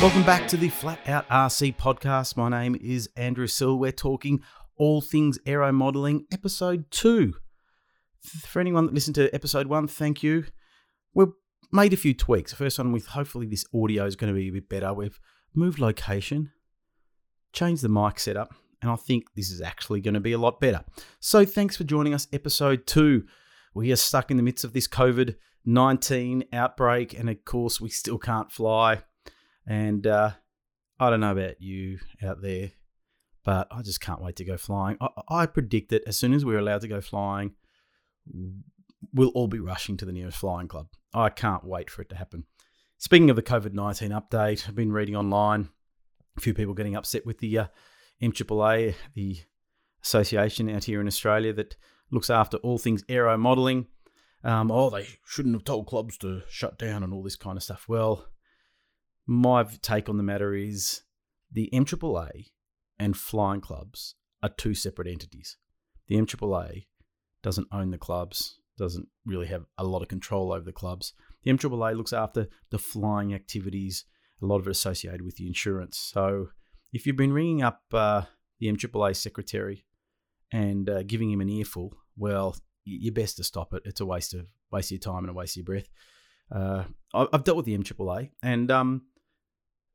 Welcome back to the Flat Out RC podcast. My name is Andrew Sill. We're talking all things aero modeling, episode two. For anyone that listened to episode one, thank you. We've made a few tweaks. The first one with hopefully this audio is going to be a bit better. We've moved location, changed the mic setup, and I think this is actually going to be a lot better. So thanks for joining us, episode two. We are stuck in the midst of this COVID 19 outbreak, and of course, we still can't fly. And uh, I don't know about you out there, but I just can't wait to go flying. I, I predict that as soon as we're allowed to go flying, we'll all be rushing to the nearest flying club. I can't wait for it to happen. Speaking of the COVID 19 update, I've been reading online a few people getting upset with the uh, MAAA, the association out here in Australia that looks after all things aero modelling. Um, oh, they shouldn't have told clubs to shut down and all this kind of stuff. Well, my take on the matter is the MAAA and flying clubs are two separate entities. The MAAA doesn't own the clubs, doesn't really have a lot of control over the clubs. The MAAA looks after the flying activities, a lot of it associated with the insurance. So if you've been ringing up uh, the MAAA secretary and uh, giving him an earful, well, you're best to stop it. It's a waste of waste of your time and a waste of your breath. Uh, I've dealt with the MAAA, and um,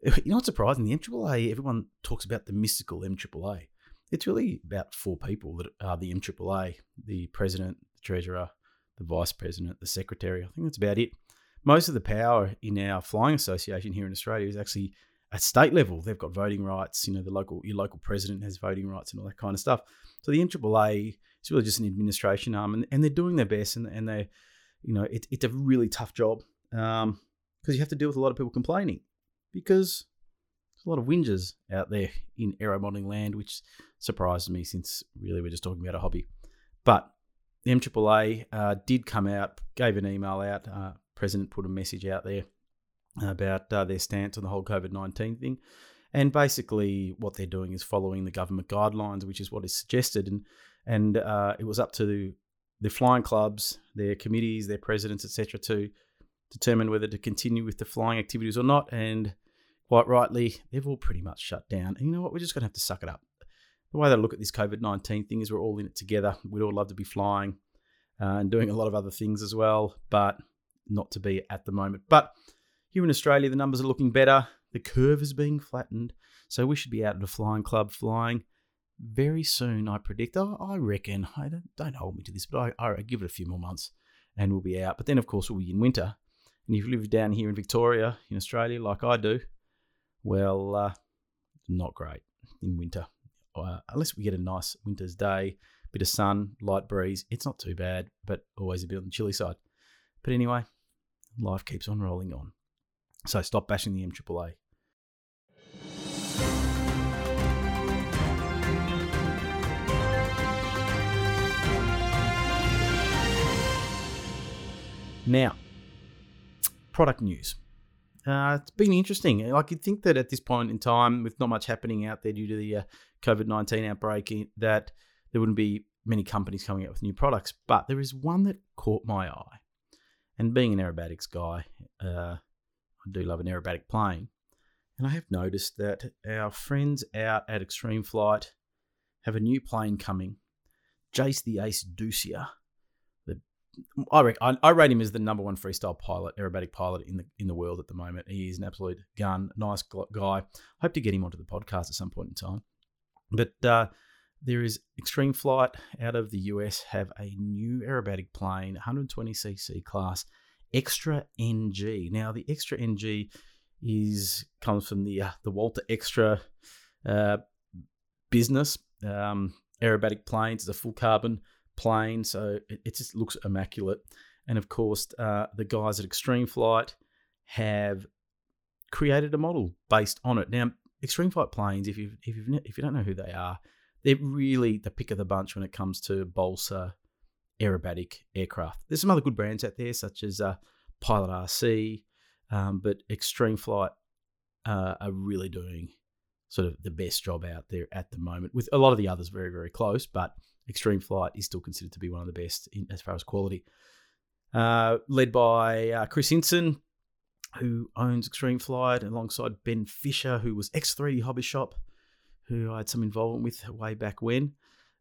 you know what's surprising? The MAAA, everyone talks about the mystical MAAA. It's really about four people that are the MAAA: the president, the treasurer, the vice president, the secretary. I think that's about it. Most of the power in our flying association here in Australia is actually at state level. They've got voting rights. You know, the local your local president has voting rights and all that kind of stuff. So the MAAA is really just an administration arm, and, and they're doing their best, and, and they, you know, it, it's a really tough job because um, you have to deal with a lot of people complaining because there's a lot of whingers out there in aero modeling land, which surprises me since really we're just talking about a hobby. But the MAAA uh, did come out, gave an email out. Uh, President put a message out there about uh, their stance on the whole COVID 19 thing. And basically, what they're doing is following the government guidelines, which is what is suggested. And and uh, it was up to the flying clubs, their committees, their presidents, etc., to determine whether to continue with the flying activities or not. And quite rightly, they've all pretty much shut down. And you know what? We're just going to have to suck it up. The way they look at this COVID 19 thing is we're all in it together. We'd all love to be flying uh, and doing a lot of other things as well, but not to be at the moment. But here in Australia, the numbers are looking better. The curve is being flattened. So we should be out at a flying club flying very soon, I predict. I, I reckon, I don't, don't, hold me to this, but I, I give it a few more months and we'll be out. But then, of course, we'll be in winter. And if you live down here in Victoria, in Australia, like I do, well, uh, not great in winter. Uh, unless we get a nice winter's day, bit of sun, light breeze, it's not too bad, but always a bit on the chilly side. But anyway, life keeps on rolling on. So stop bashing the MAAA. Now, product news. Uh, it's been interesting. Like you'd think that at this point in time, with not much happening out there due to the uh, COVID nineteen outbreak, that there wouldn't be many companies coming out with new products. But there is one that caught my eye. And being an aerobatics guy, uh, I do love an aerobatic plane. And I have noticed that our friends out at Extreme Flight have a new plane coming. Jase the Ace Dussia I, I, I rate him as the number one freestyle pilot, aerobatic pilot in the in the world at the moment. He is an absolute gun, nice guy. Hope to get him onto the podcast at some point in time. But uh, there is Extreme Flight out of the US have a new aerobatic plane, 120cc class, Extra NG. Now the Extra NG is comes from the uh, the Walter Extra uh, business. Um, aerobatic planes. It's a full carbon plane, so it, it just looks immaculate. And of course, uh, the guys at Extreme Flight have created a model based on it. Now, Extreme Flight planes, if you if you if you don't know who they are, they're really the pick of the bunch when it comes to balsa aerobatic aircraft. There's some other good brands out there, such as uh, Pilot RC, um, but Extreme Flight uh, are really doing sort of the best job out there at the moment. With a lot of the others very very close, but Extreme Flight is still considered to be one of the best in, as far as quality. Uh, led by uh, Chris Hinson, who owns Extreme Flight, alongside Ben Fisher, who was X3D Hobby Shop, who I had some involvement with way back when.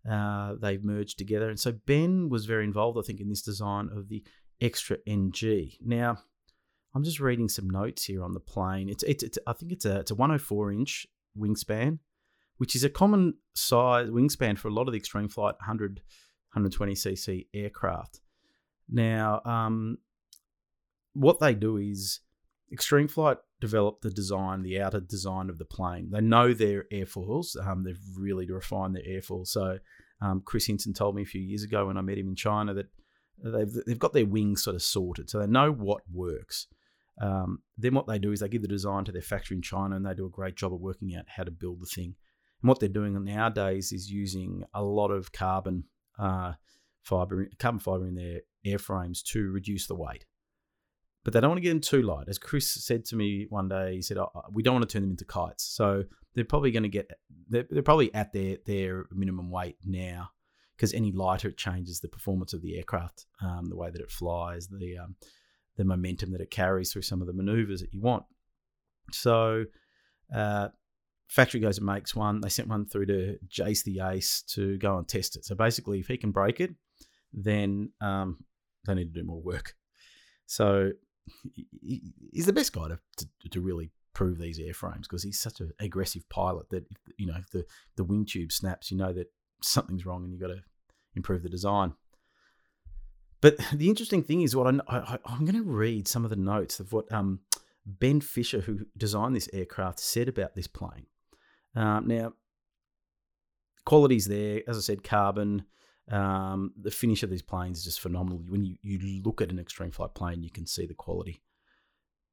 Uh, they've merged together. And so Ben was very involved, I think, in this design of the Extra NG. Now, I'm just reading some notes here on the plane. It's, it's, it's I think it's a, it's a 104 inch wingspan, which is a common size wingspan for a lot of the Extreme Flight 100, 120cc aircraft. Now, um, what they do is Extreme Flight develop the design, the outer design of the plane. They know their airfoils. Um, they've really refined their airfoil. So um, Chris Hinson told me a few years ago when I met him in China that they've they've got their wings sort of sorted, so they know what works. Um, then what they do is they give the design to their factory in China, and they do a great job of working out how to build the thing. And what they're doing nowadays is using a lot of carbon uh, fiber, carbon fiber in their airframes to reduce the weight but they don't want to get them too light. As Chris said to me one day, he said, oh, "We don't want to turn them into kites." So they're probably going to get they're, they're probably at their their minimum weight now because any lighter it changes the performance of the aircraft, um, the way that it flies, the um, the momentum that it carries through some of the maneuvers that you want. So. Uh, factory goes and makes one. They sent one through to Jase the Ace to go and test it. So basically, if he can break it, then um, they need to do more work. So he's the best guy to, to, to really prove these airframes because he's such an aggressive pilot that you know if the the wing tube snaps, you know that something's wrong and you've got to improve the design. But the interesting thing is what I, I'm going to read some of the notes of what um, Ben Fisher, who designed this aircraft, said about this plane. Um, now, quality's there, as I said, carbon. Um, the finish of these planes is just phenomenal. When you, you look at an extreme flight plane, you can see the quality.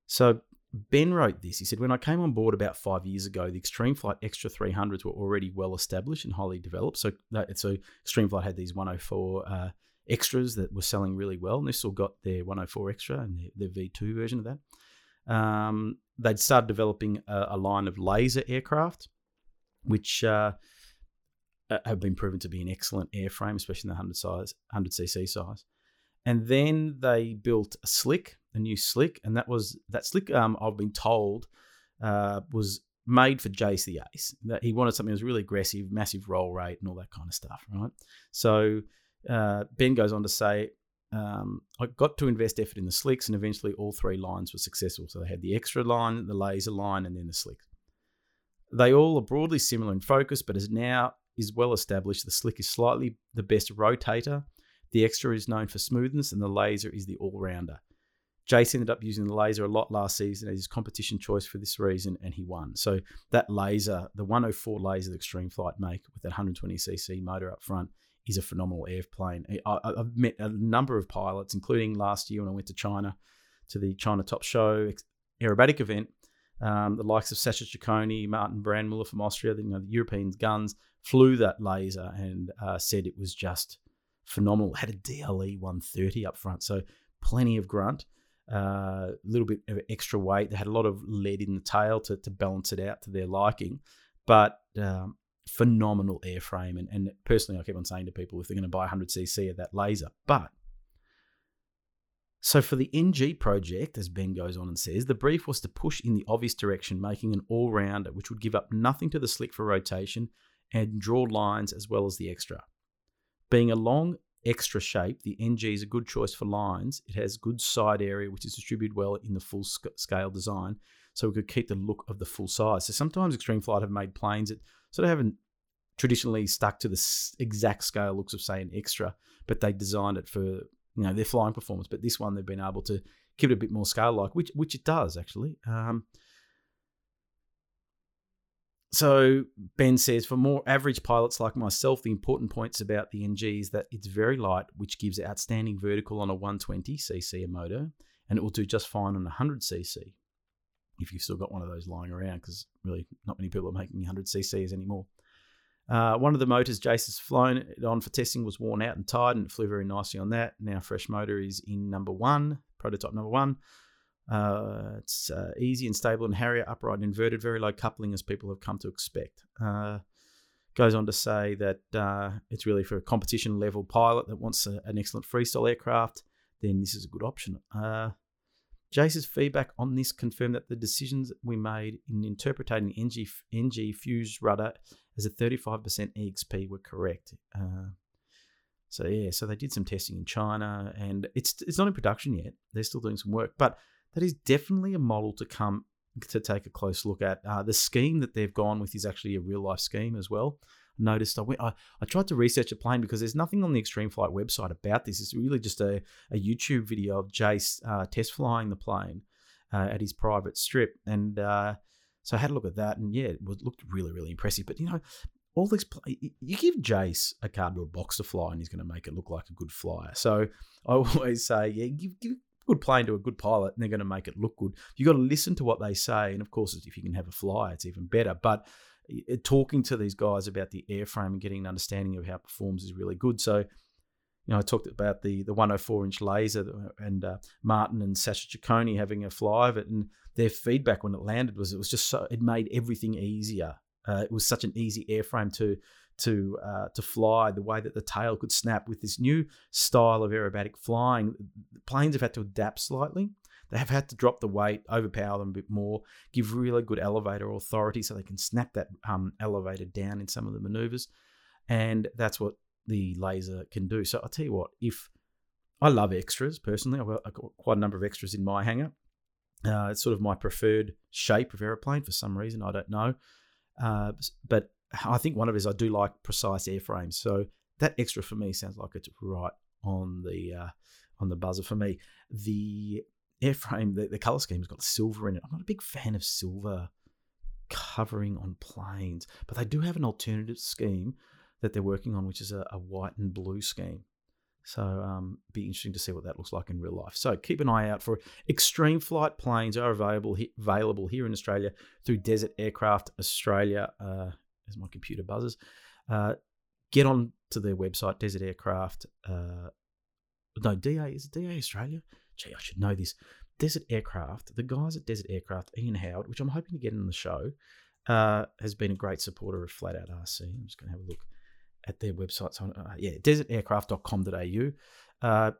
So Ben wrote this. He said, When I came on board about five years ago, the Extreme Flight Extra 300s were already well established and highly developed. So, so Extreme Flight had these 104 uh, extras that were selling really well, and they still got their 104 extra and their, their V2 version of that. Um, they'd started developing a, a, line of laser aircraft, which uh, have been proven to be an excellent airframe, especially in the 100 size, 100 cc size. And then they built a slick, a new slick, and that was that slick. Um, I've been told uh, was made for Jase the Ace. That he wanted something that was really aggressive, massive roll rate, and all that kind of stuff, right? So uh, Ben goes on to say, um, I got to invest effort in the slicks, and eventually all three lines were successful. So they had the extra line, the laser line, and then the slick. They all are broadly similar in focus, but as now is well established. The slick is slightly the best rotator. The extra is known for smoothness, and the laser is the all rounder. Jase ended up using the laser a lot last season as his competition choice for this reason, and he won. So that laser, the 104 laser Extreme Flight make with that 120cc motor up front, is a phenomenal airplane. I, have met a number of pilots, including last year when I went to China to the China Top Show aerobatic event. Um, the likes of Sasha Ciccone, Martin Brandmüller from Austria, you know, the European guns, flew that laser and uh, said it was just phenomenal. Had a DLE 130 up front, so plenty of grunt, a uh, little bit of extra weight. They had a lot of lead in the tail to, to balance it out to their liking, but um, phenomenal airframe. And, and personally, I keep on saying to people if they're going to buy 100cc of that laser, but so, for the NG project, as Ben goes on and says, the brief was to push in the obvious direction, making an all rounder which would give up nothing to the slick for rotation and draw lines as well as the extra. Being a long extra shape, the NG is a good choice for lines. It has good side area, which is distributed well in the full scale design, so we could keep the look of the full size. So sometimes Extreme Flight have made planes that sort of haven't traditionally stuck to the exact scale looks of, say, an extra, but they designed it for you know their flying performance. But this one, they've been able to give it a bit more scale like, which which it does actually. Um, so Ben says, for more average pilots like myself, the important points about the NG is that it's very light, which gives outstanding vertical on a 120cc motor, and it will do just fine on a 100cc if you've still got one of those lying around, because really not many people are making 100cc's anymore. Uh, one of the motors Jase has flown it on for testing was worn out and tired, and it flew very nicely on that. Now, fresh motor is in number one, prototype number one. Uh, it's uh, easy and stable and Harrier, upright and inverted, very low coupling as people have come to expect. Uh, goes on to say that uh, it's really for a competition level pilot that wants a, an excellent freestyle aircraft, then this is a good option. Uh, Jase's feedback on this confirmed that the decisions we made in interpreting NG, NG fused rudder as a 35% EXP were correct. Uh, so yeah, so they did some testing in China, and it's it's not in production yet. They're still doing some work, but that is definitely a model to come to take a close look at. Uh, the scheme that they've gone with is actually a real life scheme as well. Noticed I went, I, I tried to research a plane because there's nothing on the Extreme Flight website about this. It's really just a, a YouTube video of Jase uh, test flying the plane uh, at his private strip, and uh, so I had a look at that, and yeah, it was, looked really really impressive. But you know, all this you give Jase a cardboard box to fly, and he's going to make it look like a good flyer. So I always say, yeah, give, give good plane to a good pilot and they're going to make it look good. You got to listen to what they say. And of course, if you can have a fly, it's even better. But talking to these guys about the airframe and getting an understanding of how it performs is really good. So, you know, I talked about the the 104 inch laser and uh, Martin and Sasha Ciccone having a fly of it, and their feedback when it landed was it was just so it made everything easier. Uh, it was such an easy airframe to to uh, to fly, the way that the tail could snap with this new style of aerobatic flying. Planes have had to adapt slightly. They have had to drop the weight, overpower them a bit more, give really good elevator authority so they can snap that um, elevator down in some of the maneuvers. And that's what the laser can do. So I'll tell you what, if I love extras personally, I've got, I've got quite a number of extras in my hangar. Uh, it's sort of my preferred shape of aeroplane for some reason. I don't know. Uh, but I think one of it is I do like precise airframes. So that extra for me sounds like it's right on the uh, on the buzzer for me. The airframe, the, the color scheme's got silver in it. I'm not a big fan of silver covering on planes, but they do have an alternative scheme that they're working on, which is a, a white and blue scheme. So um, be interesting to see what that looks like in real life. So keep an eye out for extreme flight planes are available available here in Australia through Desert Aircraft Australia. Uh, as my computer buzzes. Uh, get on to their website, Desert Aircraft. Uh, no, DA is it DA Australia? Gee, I should know this. Desert Aircraft. The guys at Desert Aircraft, Ian Howard, which I'm hoping to get in the show, uh, has been a great supporter of Flat Out RC. I'm just going to have a look at their website. So, uh, yeah, desertaircraft.com.au. Uh,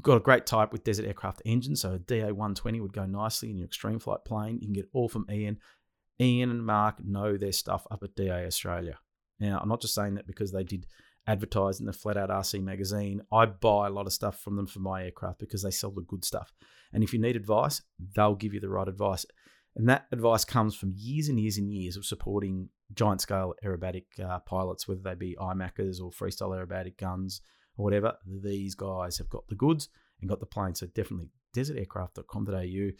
got a great type with Desert Aircraft engine, so a DA120 would go nicely in your extreme flight plane. You can get all from Ian. Ian and Mark know their stuff up at DA Australia. Now, I'm not just saying that because they did advertise in the Flat Out RC magazine. I buy a lot of stuff from them for my aircraft because they sell the good stuff. And if you need advice, they'll give you the right advice. And that advice comes from years and years and years of supporting giant scale aerobatic uh, pilots, whether they be IMACers or freestyle aerobatic guns or whatever. These guys have got the goods and got the plane. So definitely desertaircraft.com.au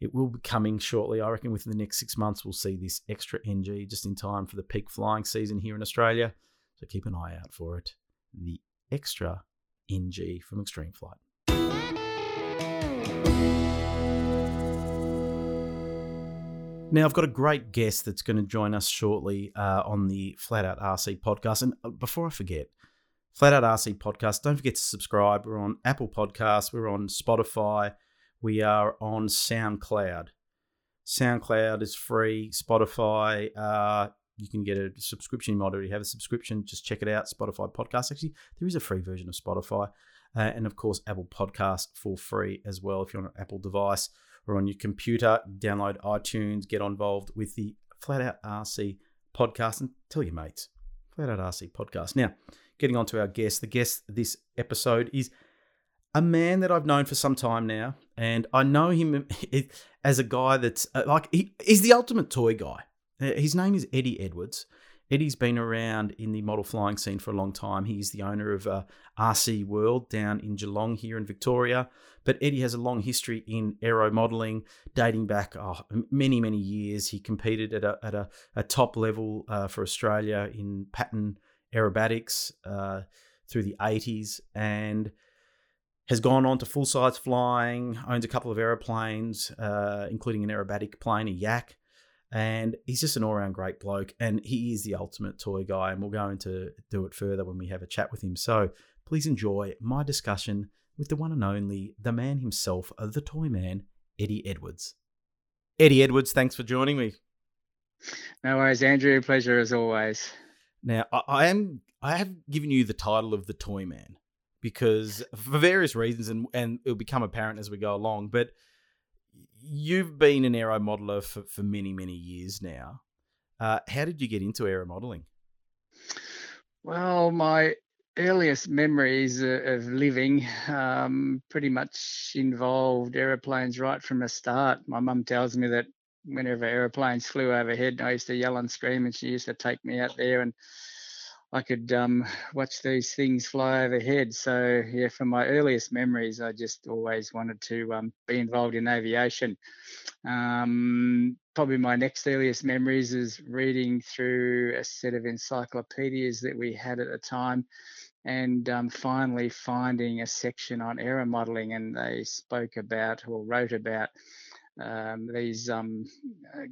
it will be coming shortly. I reckon within the next six months, we'll see this extra NG just in time for the peak flying season here in Australia. So keep an eye out for it. The extra NG from Extreme Flight. Now, I've got a great guest that's going to join us shortly uh, on the Flat Out RC podcast. And uh, before I forget, Flat Out RC podcast, don't forget to subscribe. We're on Apple Podcasts, we're on Spotify, we are on SoundCloud. SoundCloud is free. Spotify, uh, you can get a subscription. You might already have a subscription. Just check it out. Spotify podcast. Actually, there is a free version of Spotify. Uh, and of course, Apple Podcast for free as well. If you're on an Apple device or on your computer, download iTunes, get involved with the Flat Out RC podcast and tell your mates. Flat Out RC podcast. Now, getting on to our guest. The guest this episode is a man that I've known for some time now, and I know him as a guy that's uh, like he, he's the ultimate toy guy. Uh, his name is Eddie Edwards. Eddie's been around in the model flying scene for a long time. He's the owner of uh, RC World down in Geelong here in Victoria. But Eddie has a long history in aero modeling, dating back oh, many, many years. He competed at a, at a, a top level uh, for Australia in pattern aerobatics uh, through the 80s. And has gone on to full size flying, owns a couple of aeroplanes, uh, including an aerobatic plane, a Yak. And he's just an all around great bloke. And he is the ultimate toy guy. And we'll go into do it further when we have a chat with him. So please enjoy my discussion with the one and only, the man himself, the toy man, Eddie Edwards. Eddie Edwards, thanks for joining me. No worries, Andrew. Pleasure as always. Now, I, I am I have given you the title of the toy man because for various reasons, and and it'll become apparent as we go along. But you've been an aero modeler for, for many many years now. Uh, how did you get into aero modeling? Well, my earliest memories of living um, pretty much involved aeroplanes right from the start. My mum tells me that whenever aeroplanes flew overhead, I used to yell and scream, and she used to take me out there and I could um, watch these things fly overhead. So yeah, from my earliest memories, I just always wanted to um, be involved in aviation. Um, probably my next earliest memories is reading through a set of encyclopedias that we had at the time, and um, finally finding a section on aero modeling, and they spoke about or wrote about um, these um, uh,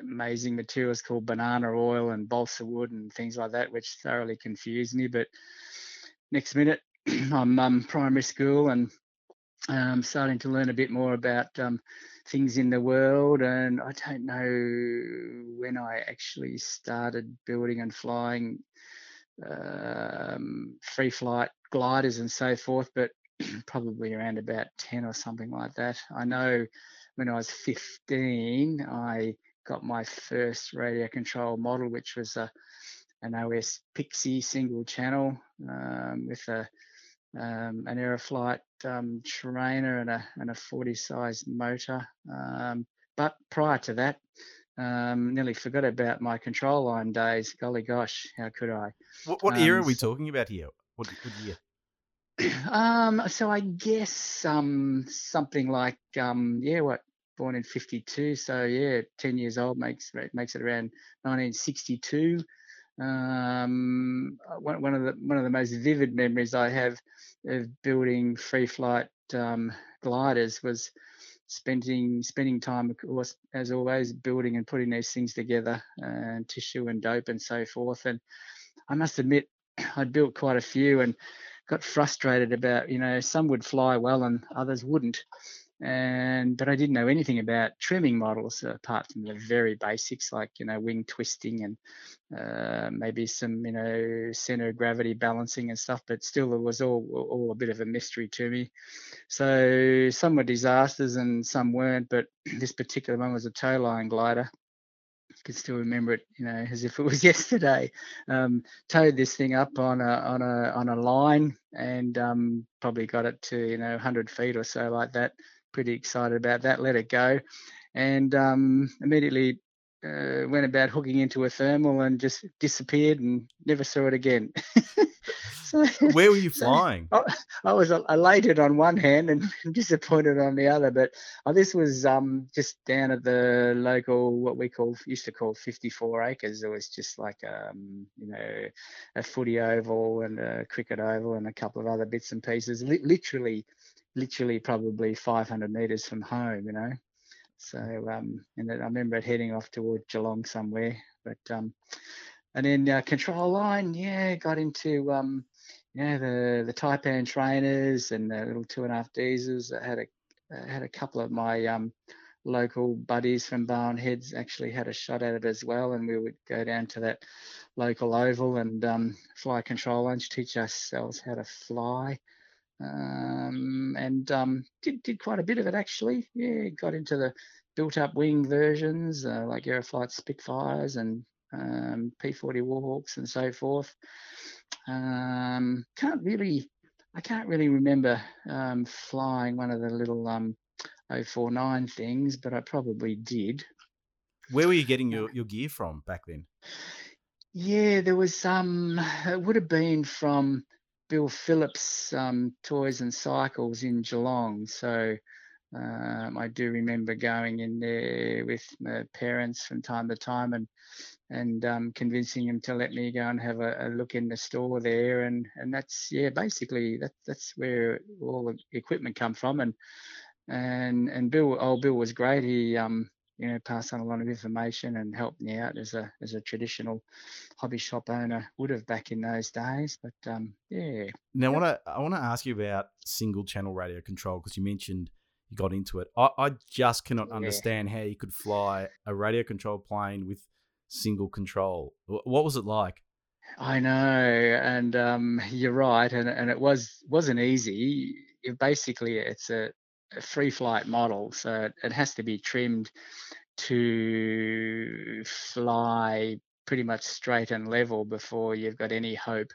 amazing materials called banana oil and balsa wood and things like that, which thoroughly confused me. But next minute, I'm um, primary school and um, starting to learn a bit more about um, things in the world. And I don't know when I actually started building and flying um, free flight gliders and so forth, but probably around about 10 or something like that. I know when I was 15, I got my first radio control model, which was a an OS Pixie single channel um, with a um, an Aeroflight um, trainer and a and a 40 size motor. Um, but prior to that, um, nearly forgot about my control line days. Golly gosh, how could I? What, what era are we talking about here? What, what year? um, so I guess um something like um yeah, what born in 52, so yeah, 10 years old makes makes it around 1962. Um, one, one of the one of the most vivid memories I have of building free flight um, gliders was spending spending time, of course, as always, building and putting these things together, and tissue and dope and so forth. And I must admit, I'd built quite a few and got frustrated about, you know, some would fly well and others wouldn't. And but I didn't know anything about trimming models apart from the very basics like you know wing twisting and uh, maybe some you know center of gravity balancing and stuff. But still, it was all all a bit of a mystery to me. So some were disasters and some weren't. But this particular one was a tow line glider can still remember it, you know, as if it was yesterday. Um, towed this thing up on a on a on a line and um, probably got it to you know 100 feet or so like that. Pretty excited about that. Let it go, and um, immediately uh, went about hooking into a thermal and just disappeared and never saw it again. Where were you flying? I, I, was elated on one hand and disappointed on the other. But oh, this was um, just down at the local, what we call used to call 54 acres. It was just like um, you know a footy oval and a cricket oval and a couple of other bits and pieces. Li- literally, literally probably 500 meters from home. You know. So um, and then I remember it heading off toward Geelong somewhere. But um, and then uh, control line, yeah, got into um, yeah the the Taipan trainers and the little two and a half diesels. I had a I had a couple of my um, local buddies from Barwon Heads actually had a shot at it as well, and we would go down to that local oval and um, fly control lines, teach ourselves how to fly um, and um, did did quite a bit of it actually. Yeah, got into the built-up wing versions uh, like Aeroflight Spitfires and um, P40 Warhawks and so forth. Um, can't really, I can't really remember um, flying one of the little um, 049 things, but I probably did. Where were you getting your, your gear from back then? Yeah, there was some. It would have been from Bill Phillips um, Toys and Cycles in Geelong. So um, I do remember going in there with my parents from time to time and and um, convincing them to let me go and have a, a, look in the store there. And and that's yeah, basically that that's where all the equipment come from. And and and Bill, old Bill was great. He um you know, pass on a lot of information and helped me out as a as a traditional hobby shop owner would have back in those days. But um, yeah. Now, yep. I want to I want to ask you about single channel radio control because you mentioned you got into it. I, I just cannot yeah. understand how you could fly a radio control plane with single control. What was it like? I know, and um, you're right, and and it was wasn't easy. It basically, it's a, a free flight model, so it, it has to be trimmed to fly pretty much straight and level before you've got any hope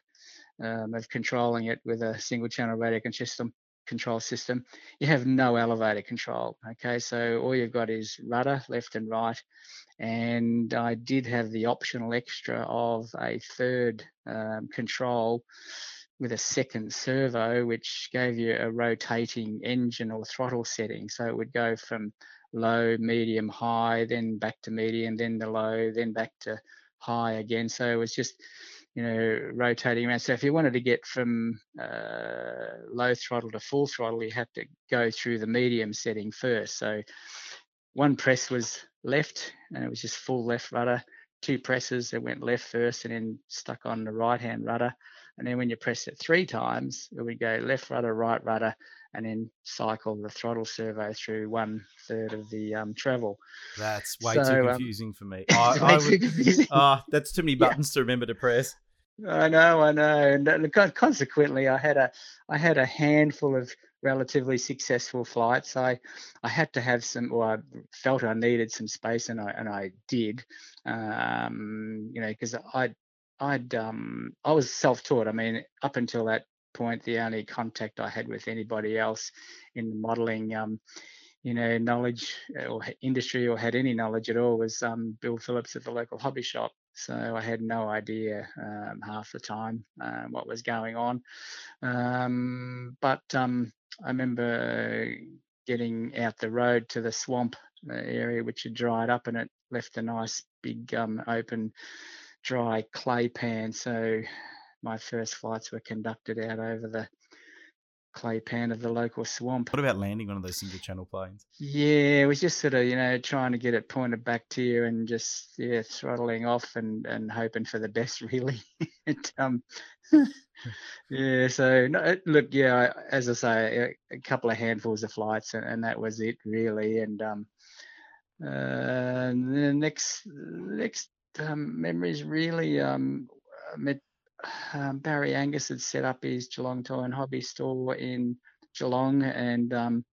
um, of controlling it with a single channel radio control system control system. You have no elevator control. Okay, so all you've got is rudder left and right, and I did have the optional extra of a third um, control with a second servo, which gave you a rotating engine or throttle setting. So it would go from low, medium, high, then back to medium, then the low, then back to high again. So it was just, you know, rotating around. So if you wanted to get from uh, low throttle to full throttle, you had to go through the medium setting first. So one press was left and it was just full left rudder. Two presses, it went left first and then stuck on the right hand rudder. And then when you press it three times, it would go left rudder, right rudder, and then cycle the throttle servo through one third of the um, travel. That's way so, too um, confusing um, for me. I, I would, oh, that's too many buttons yeah. to remember to press. I know, I know, and uh, consequently, I had a I had a handful of relatively successful flights. I I had to have some, or I felt I needed some space, and I and I did. Um, you know, because I I'd um I was self-taught. I mean, up until that point, the only contact I had with anybody else in the modelling, um, you know, knowledge uh, or industry or had any knowledge at all was um, Bill Phillips at the local hobby shop. So I had no idea um, half the time uh, what was going on. Um, but um, I remember getting out the road to the swamp uh, area, which had dried up, and it left a nice big open, dry clay pan. So my first flights were conducted out over the clay pan of the local swamp. What about landing one of those single channel planes? Yeah, it was just sort of, you know, trying to get it pointed back to you and just yeah, throttling off and and hoping for the best really. and, um yeah, so no, look, yeah, as I say, a, a couple of handfuls of flights and, and, that was it really and um uh, the next next um, memories really um I met um, Barry Angus had set up his Geelong Toy and Hobby store in Geelong and um,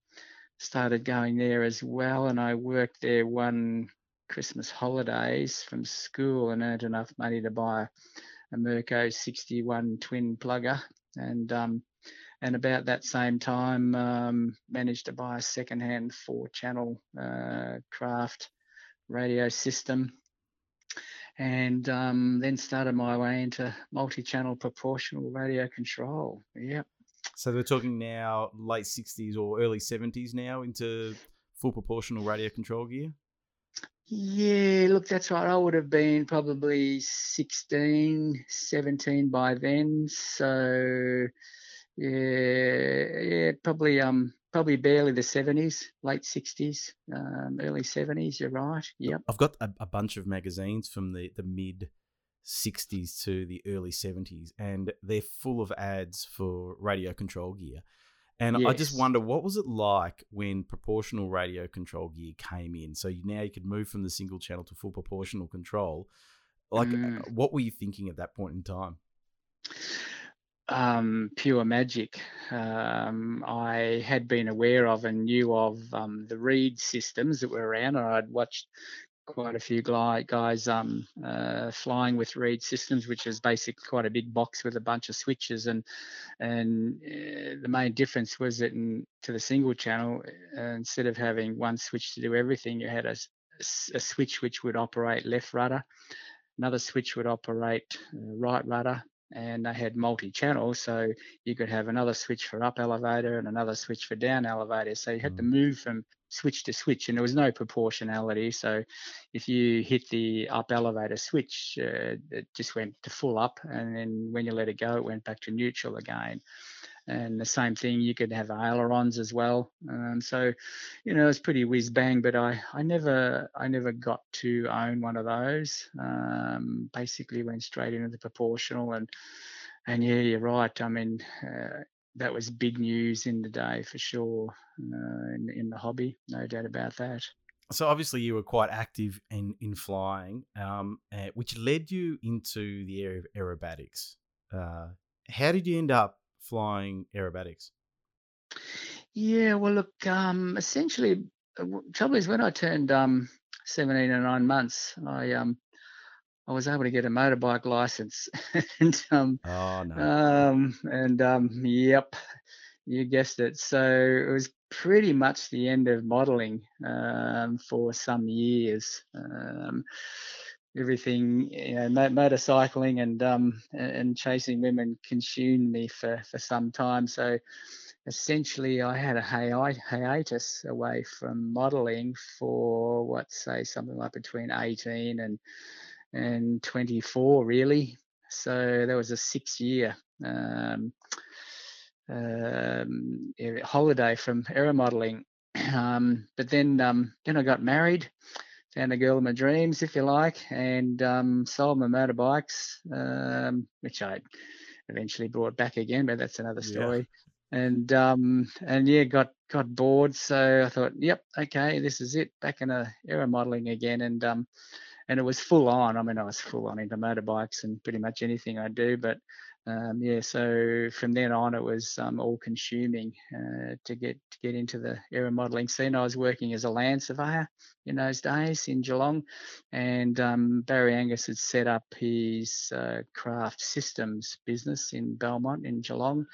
started going there as well. And I worked there one Christmas holidays from school and earned enough money to buy a Merco 61 twin plugger. And um, and about that same time, um, managed to buy a second-hand four-channel uh, craft radio system and um, then started my way into multi-channel proportional radio control. Yep. So we're talking now late '60s or early '70s now into full proportional radio control gear. Yeah, look, that's right. I would have been probably 16, 17 by then. So, yeah, yeah, probably um probably barely the 70s, late 60s, um, early 70s. You're right. Yep. I've got a, a, bunch of magazines from the, the mid 60s to the early 70s, and they're full of ads for radio control gear. And yes. I just wonder what was it like when proportional radio control gear came in? So you, now you could move from the single channel to full proportional control. Like, mm. what were you thinking at that point in time? Um, pure magic. Um, I had been aware of and knew of um, the reed systems that were around, and I'd watched quite a few guys um, uh, flying with reed systems, which is basically quite a big box with a bunch of switches. And and uh, the main difference was that in, to the single channel, uh, instead of having one switch to do everything, you had a, a switch which would operate left rudder, another switch would operate uh, right rudder, and they had multi-channel so you could have another switch for up elevator and another switch for down elevator. So you had to mm. move from switch to switch and there was no proportionality. So if you hit the up elevator switch uh, it just went to full up and then when you let it go it went back to neutral again and the same thing you could have ailerons as well. Um, so you know it's pretty whiz bang but i i never i never got to own one of those. Um, basically went straight into the proportional and and yeah you're right. I mean uh, that was big news in the day for sure uh, in, in the hobby no doubt about that. So obviously you were quite active in in flying, um, uh, which led you into the area of aerobatics. Uh, how did you end up flying aerobatics? Yeah, well, look, um, essentially, uh, trouble is when I turned um, 17 and nine months, I um, I was able to get a motorbike license, and um, oh no, um, and um, yep, you guessed it. So it was pretty much the end of modelling um, for some years. Um, everything, you know, motorcycling and um, and chasing women consumed me for for some time. So essentially, I had a hi- hiatus away from modelling for what say something like between 18 and and 24, really. So that was a six year. Um, um, holiday from aero modeling. Um, but then um, then I got married, found a girl of my dreams, if you like, and um, sold my motorbikes, um, which I eventually brought back again, but that's another story. Yeah. And um, and yeah, got got bored, so I thought, yep, okay, this is it, back in a aero modeling again, and um, and it was full on. I mean, I was full on into motorbikes and pretty much anything I do, but um, yeah, so from then on, it was um, all consuming uh, to get to get into the aero modelling scene. I was working as a land surveyor in those days in Geelong, and um, Barry Angus had set up his uh, craft systems business in Belmont in Geelong,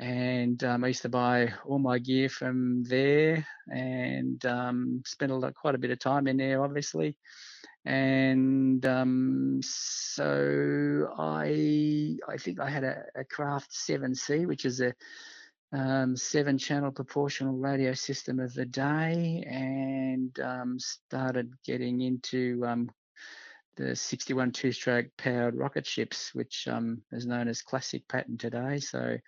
and um, I used to buy all my gear from there and um, spent a lot, quite a bit of time in there, obviously and um, so I I think I had a, a Craft 7C, which is a um, seven channel proportional radio system of the day, and um, started getting into um, the 61 two stroke powered rocket ships, which um, is known as classic pattern today. So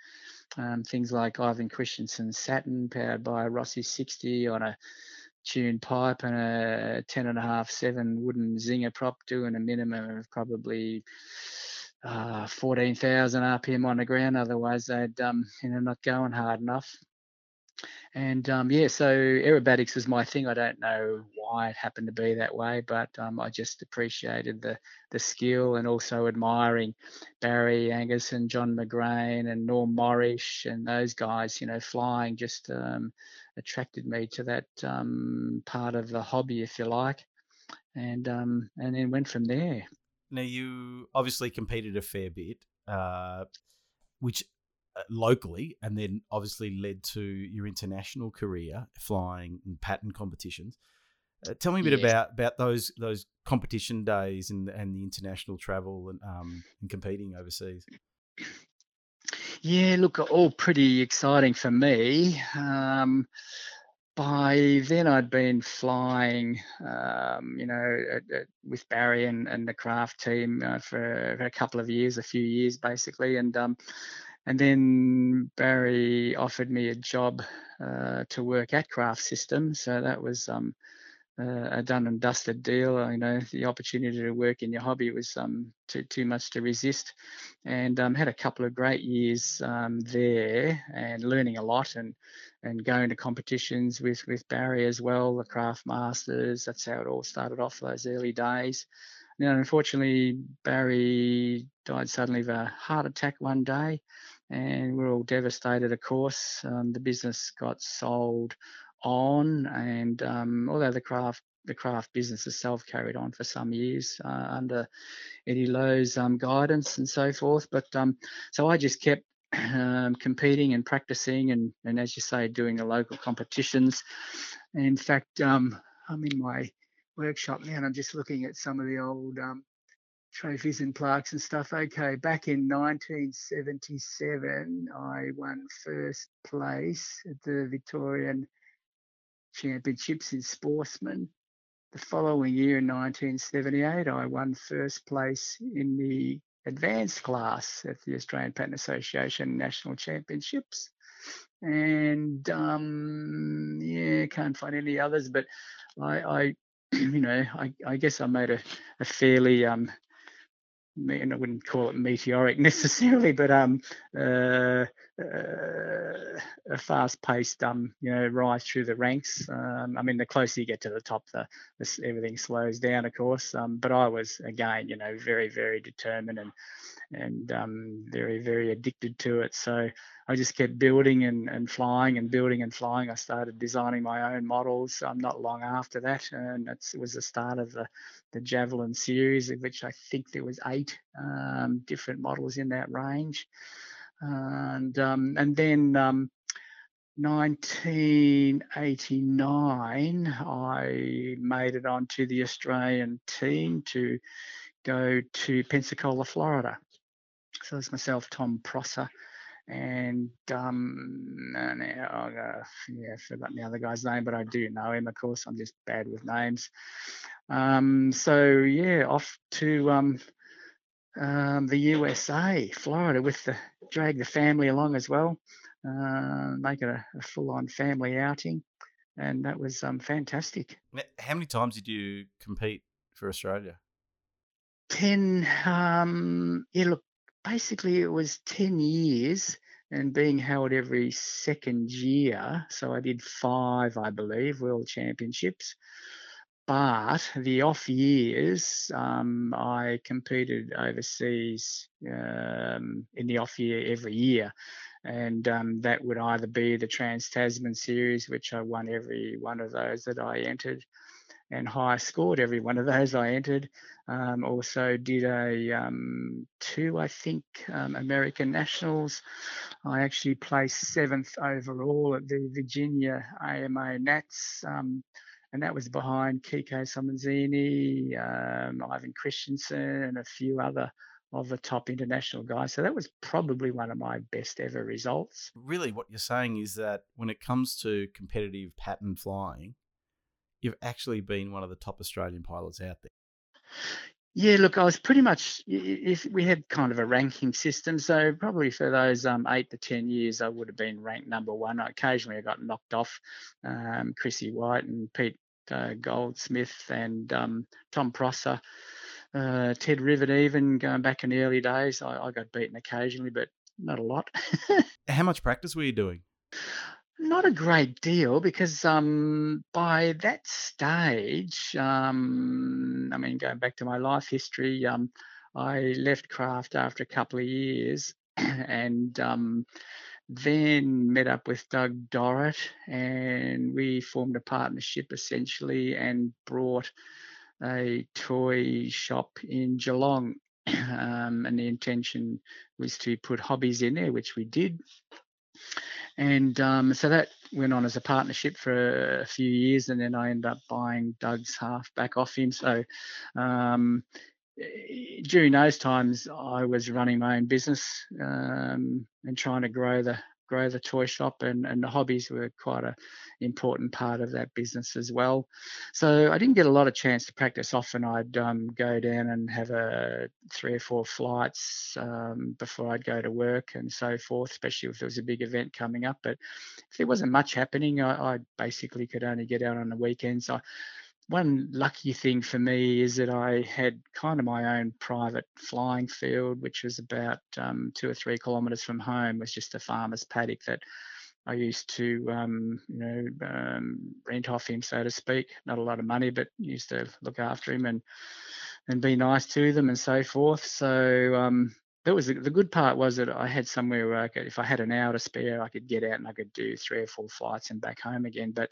um, things like Ivan Christensen's Saturn, powered by a Rossi 60 on a tuned pipe and a 10 and a half, seven wooden zinger prop doing a minimum of probably uh, 14,000 RPM on the ground. Otherwise, they'd, um, you know, not going hard enough. And um, yeah, so aerobatics was my thing. I don't know why it happened to be that way, but um, I just appreciated the the skill and also admiring Barry Angus and John McGrane and Norm Morrish and those guys. You know, flying just um, attracted me to that um, part of the hobby, if you like, and um, and then went from there. Now you obviously competed a fair bit, uh, which uh, locally, and then obviously led to your international career flying in pattern competitions. Uh, tell me a bit yes. about about those those competition days and and the international travel and um and competing overseas. Yeah, look, all pretty exciting for me. Um, by then, I'd been flying, um, you know, at, at, with Barry and, and the craft team uh, for, for, a couple of years, a few years basically, and um, and then Barry offered me a job uh, to work at Craft Systems. So that was um, a done and dusted deal. You know, the opportunity to work in your hobby was um, too too much to resist, and um, had a couple of great years um, there and learning a lot and and going to competitions with with Barry as well, the Craft Masters. That's how it all started off those early days. Now, unfortunately, Barry died suddenly of a heart attack one day and we're all devastated, of course. Um, the business got sold on, and um, although the craft the craft business itself carried on for some years uh, under Eddie Lowe's um, guidance and so forth. But um, so I just kept um, competing and practicing, and, and as you say, doing the local competitions. in fact, um, I'm in my workshop now, and I'm just looking at some of the old um, trophies and plaques and stuff. Okay, back in 1977, I won first place at the Victorian Championships in Sportsman. The following year, in 1978, I won first place in the advanced class at the Australian Pattern Association National Championships. And um, yeah, can't find any others, but I, I you know, I, I, guess I made a, a fairly um, I wouldn't call it meteoric necessarily, but um, uh, uh, a fast-paced um, you know, rise through the ranks. Um, I mean, the closer you get to the top, the, the everything slows down, of course. Um, but I was again, you know, very, very determined and and um, very, very addicted to it. So I just kept building and, and flying and building and flying. I started designing my own models um, not long after that, and it was the start of the, the Javelin series, of which I think there was eight um, different models in that range. And um, and then 1989, um, I made it onto the Australian team to go to Pensacola, Florida. So it's myself, Tom Prosser, and um, now uh, yeah, I forgot the other guy's name, but I do know him. Of course, I'm just bad with names. Um, so yeah, off to um, um, the USA, Florida, with the drag the family along as well, uh, make it a, a full-on family outing, and that was um, fantastic. How many times did you compete for Australia? Ten. Um, yeah, look, basically it was 10 years and being held every second year. So I did five, I believe, world championships. But the off years, um, I competed overseas um, in the off year every year. And um, that would either be the Trans Tasman series, which I won every one of those that I entered, and high scored every one of those I entered. Um, also did a um, two, I think, um, American Nationals. I actually placed seventh overall at the Virginia AMA Nats, um, and that was behind Quique Somenzini, um, Ivan Christensen, and a few other of the top international guys. So that was probably one of my best ever results. Really, what you're saying is that when it comes to competitive pattern flying, you've actually been one of the top Australian pilots out there. Yeah, look, I was pretty much. If we had kind of a ranking system, so probably for those um, eight to ten years, I would have been ranked number one. Occasionally, I got knocked off. Um, Chrissy White and Pete uh, Goldsmith and um, Tom Prosser, uh, Ted Rivett, even going back in the early days, I, I got beaten occasionally, but not a lot. How much practice were you doing? Not a great deal because um, by that stage, um, I mean, going back to my life history, um, I left craft after a couple of years and um, then met up with Doug Dorrit and we formed a partnership essentially and brought a toy shop in Geelong. Um, and the intention was to put hobbies in there, which we did and um, so that went on as a partnership for a few years, and then I ended up buying Doug's half back off him. So um, during those times, I was running my own business um, and trying to grow the grow the toy shop and, and the hobbies were quite a important part of that business as well. So I didn't get a lot of chance to practice. Often I'd um, go down and have a three or four flights um, before I'd go to work and so forth, especially if there was a big event coming up. But if there wasn't much happening, I, I basically could only get out on the weekends. I, one lucky thing for me is that I had kind of my own private flying field, which was about um, two or three kilometres from home. It was just a farmer's paddock that I used to, um, you know, um, rent off him, so to speak. Not a lot of money, but used to look after him and and be nice to them and so forth. So um, that was the, the, good part was that I had somewhere where I could, if I had an hour to spare, I could get out and I could do three or four flights and back home again. But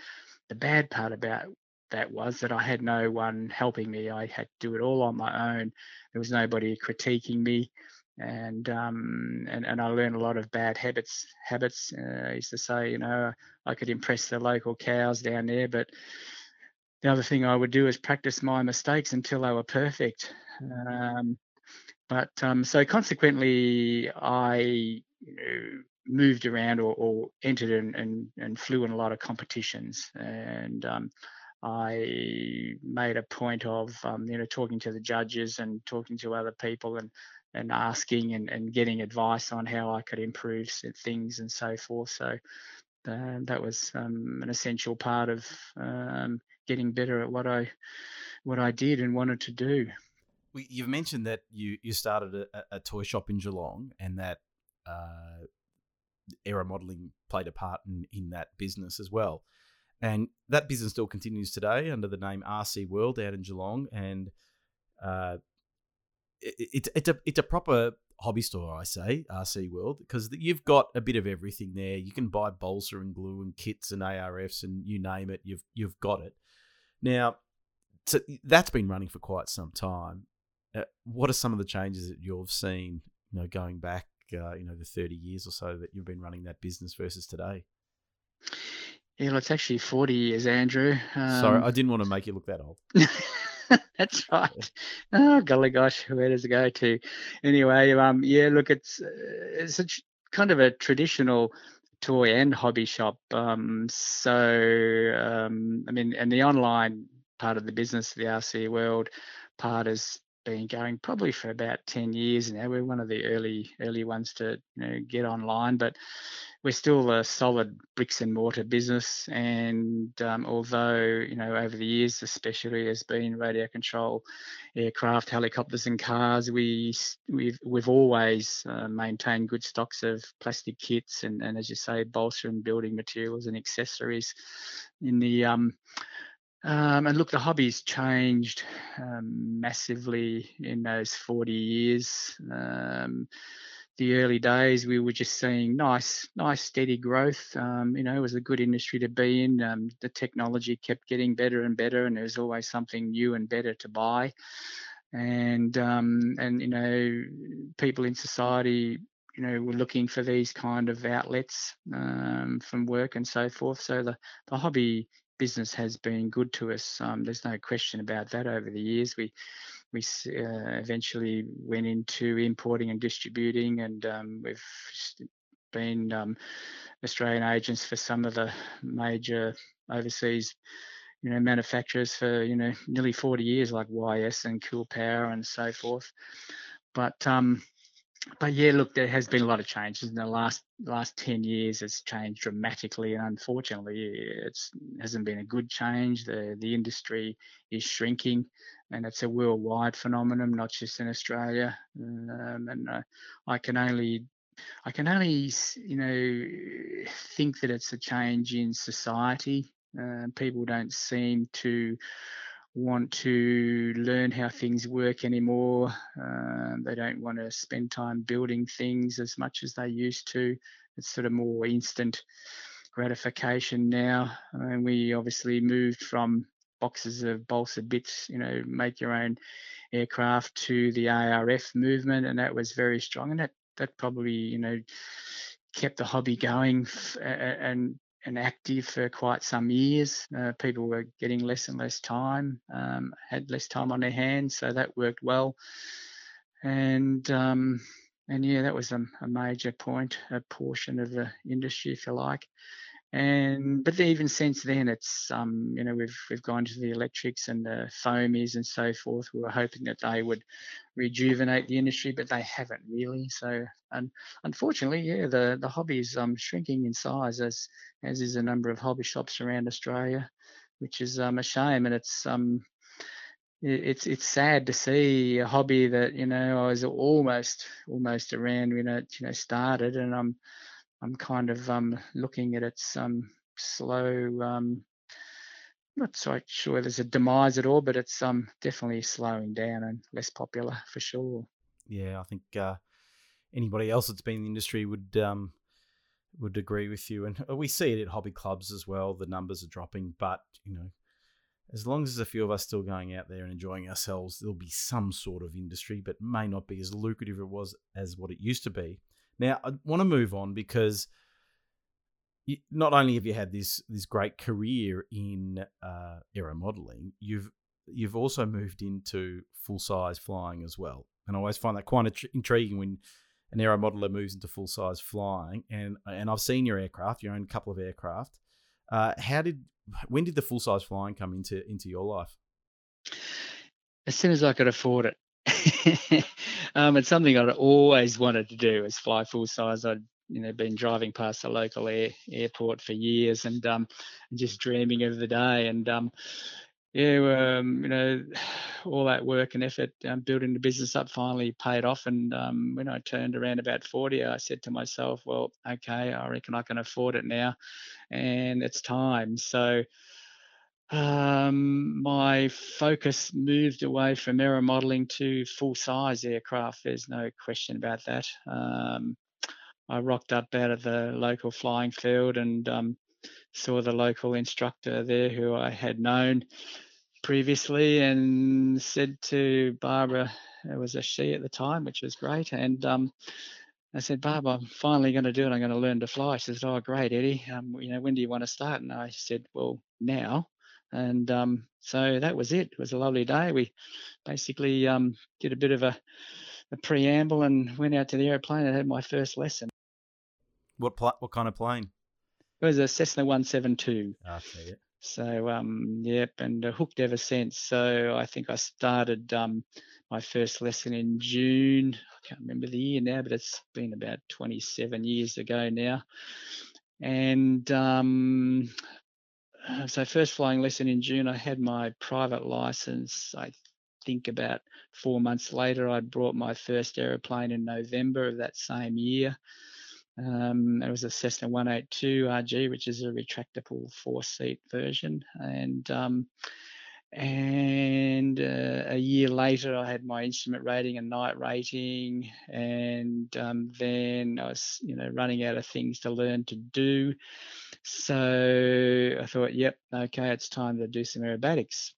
the bad part about that was that I had no one helping me. I had to do it all on my own. There was nobody critiquing me, and um, and and I learned a lot of bad habits. Habits. Uh, I used to say, you know, I could impress the local cows down there, but the other thing I would do is practice my mistakes until they were perfect. Um, but um, so consequently, I you know, moved around or, or entered and, and, and, flew in a lot of competitions. And um, I made a point of um, you know talking to the judges and talking to other people and and asking and, and getting advice on how I could improve things and so forth. So uh, that was um, an essential part of um, getting better at what I what I did and wanted to do. you've mentioned that you you started a, a toy shop in Geelong, and that uh, aero modeling played a part in in that business as well. And that business still continues today under the name RC World out in Geelong, and uh, it, it, it's a it's a proper hobby store, I say, RC World, because you've got a bit of everything there. You can buy balsa and glue and kits and ARFs and you name it, you've you've got it. Now, so that's been running for quite some time. Uh, what are some of the changes that you've seen, you know, going back, uh, you know, the thirty years or so that you've been running that business versus today? Yeah, it's actually forty years, Andrew. Um, Sorry, I didn't want to make you look that old. That's right. Oh golly gosh, where does it go to? Anyway, um, yeah, look, it's uh, it's a kind of a traditional toy and hobby shop. Um, so um, I mean, and the online part of the business, the RC world part, has been going probably for about ten years now. We're one of the early early ones to you know get online, but we're still a solid bricks and mortar business. And um, although, you know, over the years, the specialty has been radio control aircraft, helicopters, and cars, we, we've, we've always uh, maintained good stocks of plastic kits and, and, as you say, balsa and building materials and accessories in the. Um, um, and look, the hobby's changed um, massively in those 40 years. Um, the early days, we were just seeing nice, nice steady growth. Um, you know, it was a good industry to be in. Um, the technology kept getting better and better, and there was always something new and better to buy. And um, and you know, people in society, you know, were looking for these kind of outlets um, from work and so forth. So the the hobby business has been good to us. Um, there's no question about that. Over the years, we we uh, eventually went into importing and distributing, and um, we've been um, Australian agents for some of the major overseas, you know, manufacturers for you know nearly 40 years, like YS and Cool Power and so forth. But um, but yeah, look, there has been a lot of changes in the last last ten years. It's changed dramatically, and unfortunately, it hasn't been a good change. the The industry is shrinking, and it's a worldwide phenomenon, not just in Australia. Um, and uh, I can only I can only you know think that it's a change in society. Uh, people don't seem to want to learn how things work anymore. Uh, they don't want to spend time building things as much as they used to. It's sort of more instant gratification now. And we obviously moved from boxes of balsa bits, you know, make your own aircraft to the ARF movement, and that was very strong. And that that probably, you know, kept the hobby going and and active for quite some years. Uh, people were getting less and less time, um, had less time on their hands, so that worked well. And um, and yeah, that was a, a, major point, a portion of the industry, if you like. And but even since then, it's um, you know we've we've gone to the electrics and the foamies and so forth. We were hoping that they would rejuvenate the industry, but they haven't really. So, and unfortunately, yeah, the the hobby is um, shrinking in size as as is a number of hobby shops around Australia, which is um, a shame. And it's um, it's it's sad to see a hobby that you know I was almost almost around when it you know started, and I'm I'm kind of um, looking at its um, slow um, not so sure there's a demise at all, but it's um definitely slowing down and less popular for sure. Yeah, I think uh, anybody else that's been in the industry would um would agree with you, and uh, we see it at hobby clubs as well. The numbers are dropping, but you know, as long as there's a few of us still going out there and enjoying ourselves, there'll be some sort of industry, but may not be as lucrative it was as what it used to be. Now, I want to move on because not only have you had this this great career in uh, aero modeling, you've you've also moved into full size flying as well. And I always find that quite intriguing when an aero modeler moves into full size flying. And and I've seen your aircraft, you own couple of aircraft. Uh, how did when did the full size flying come into into your life? As soon as I could afford it. um, it's something I'd always wanted to do is fly full size. I'd you know been driving past the local air, airport for years and um, just dreaming of the day and um, yeah, um, you know, all that work and effort um, building the business up finally paid off. And um, when I turned around about 40, I said to myself, well, okay, I reckon I can afford it now and it's time. So um, my focus moved away from aero modeling to full size aircraft. There's no question about that. Um, I rocked up out of the local flying field and um, saw the local instructor there who I had known previously and said to Barbara, it was a she at the time, which was great. And um, I said, Barb, I'm finally going to do it. I'm going to learn to fly. She said, Oh, great, Eddie. Um, you know, when do you want to start? And I said, Well, now. And um, so that was it. It was a lovely day. We basically um, did a bit of a, a, preamble and went out to the airplane and had my first lesson. What pl- what kind of plane? It was a Cessna 172. Okay. So um, yep, and uh, hooked ever since. So I think I started um, my first lesson in June. I can't remember the year now, but it's been about 27 years ago now. And um, uh, so first flying lesson in June, I had my private license. I think about four months later, I brought my first aeroplane in November of that same year. Um, it was a Cessna 182 RG, which is a retractable four-seat version, and um, and uh, a year later, I had my instrument rating and night rating, and um, then I was, you know, running out of things to learn to do. So I thought, yep, okay, it's time to do some aerobatics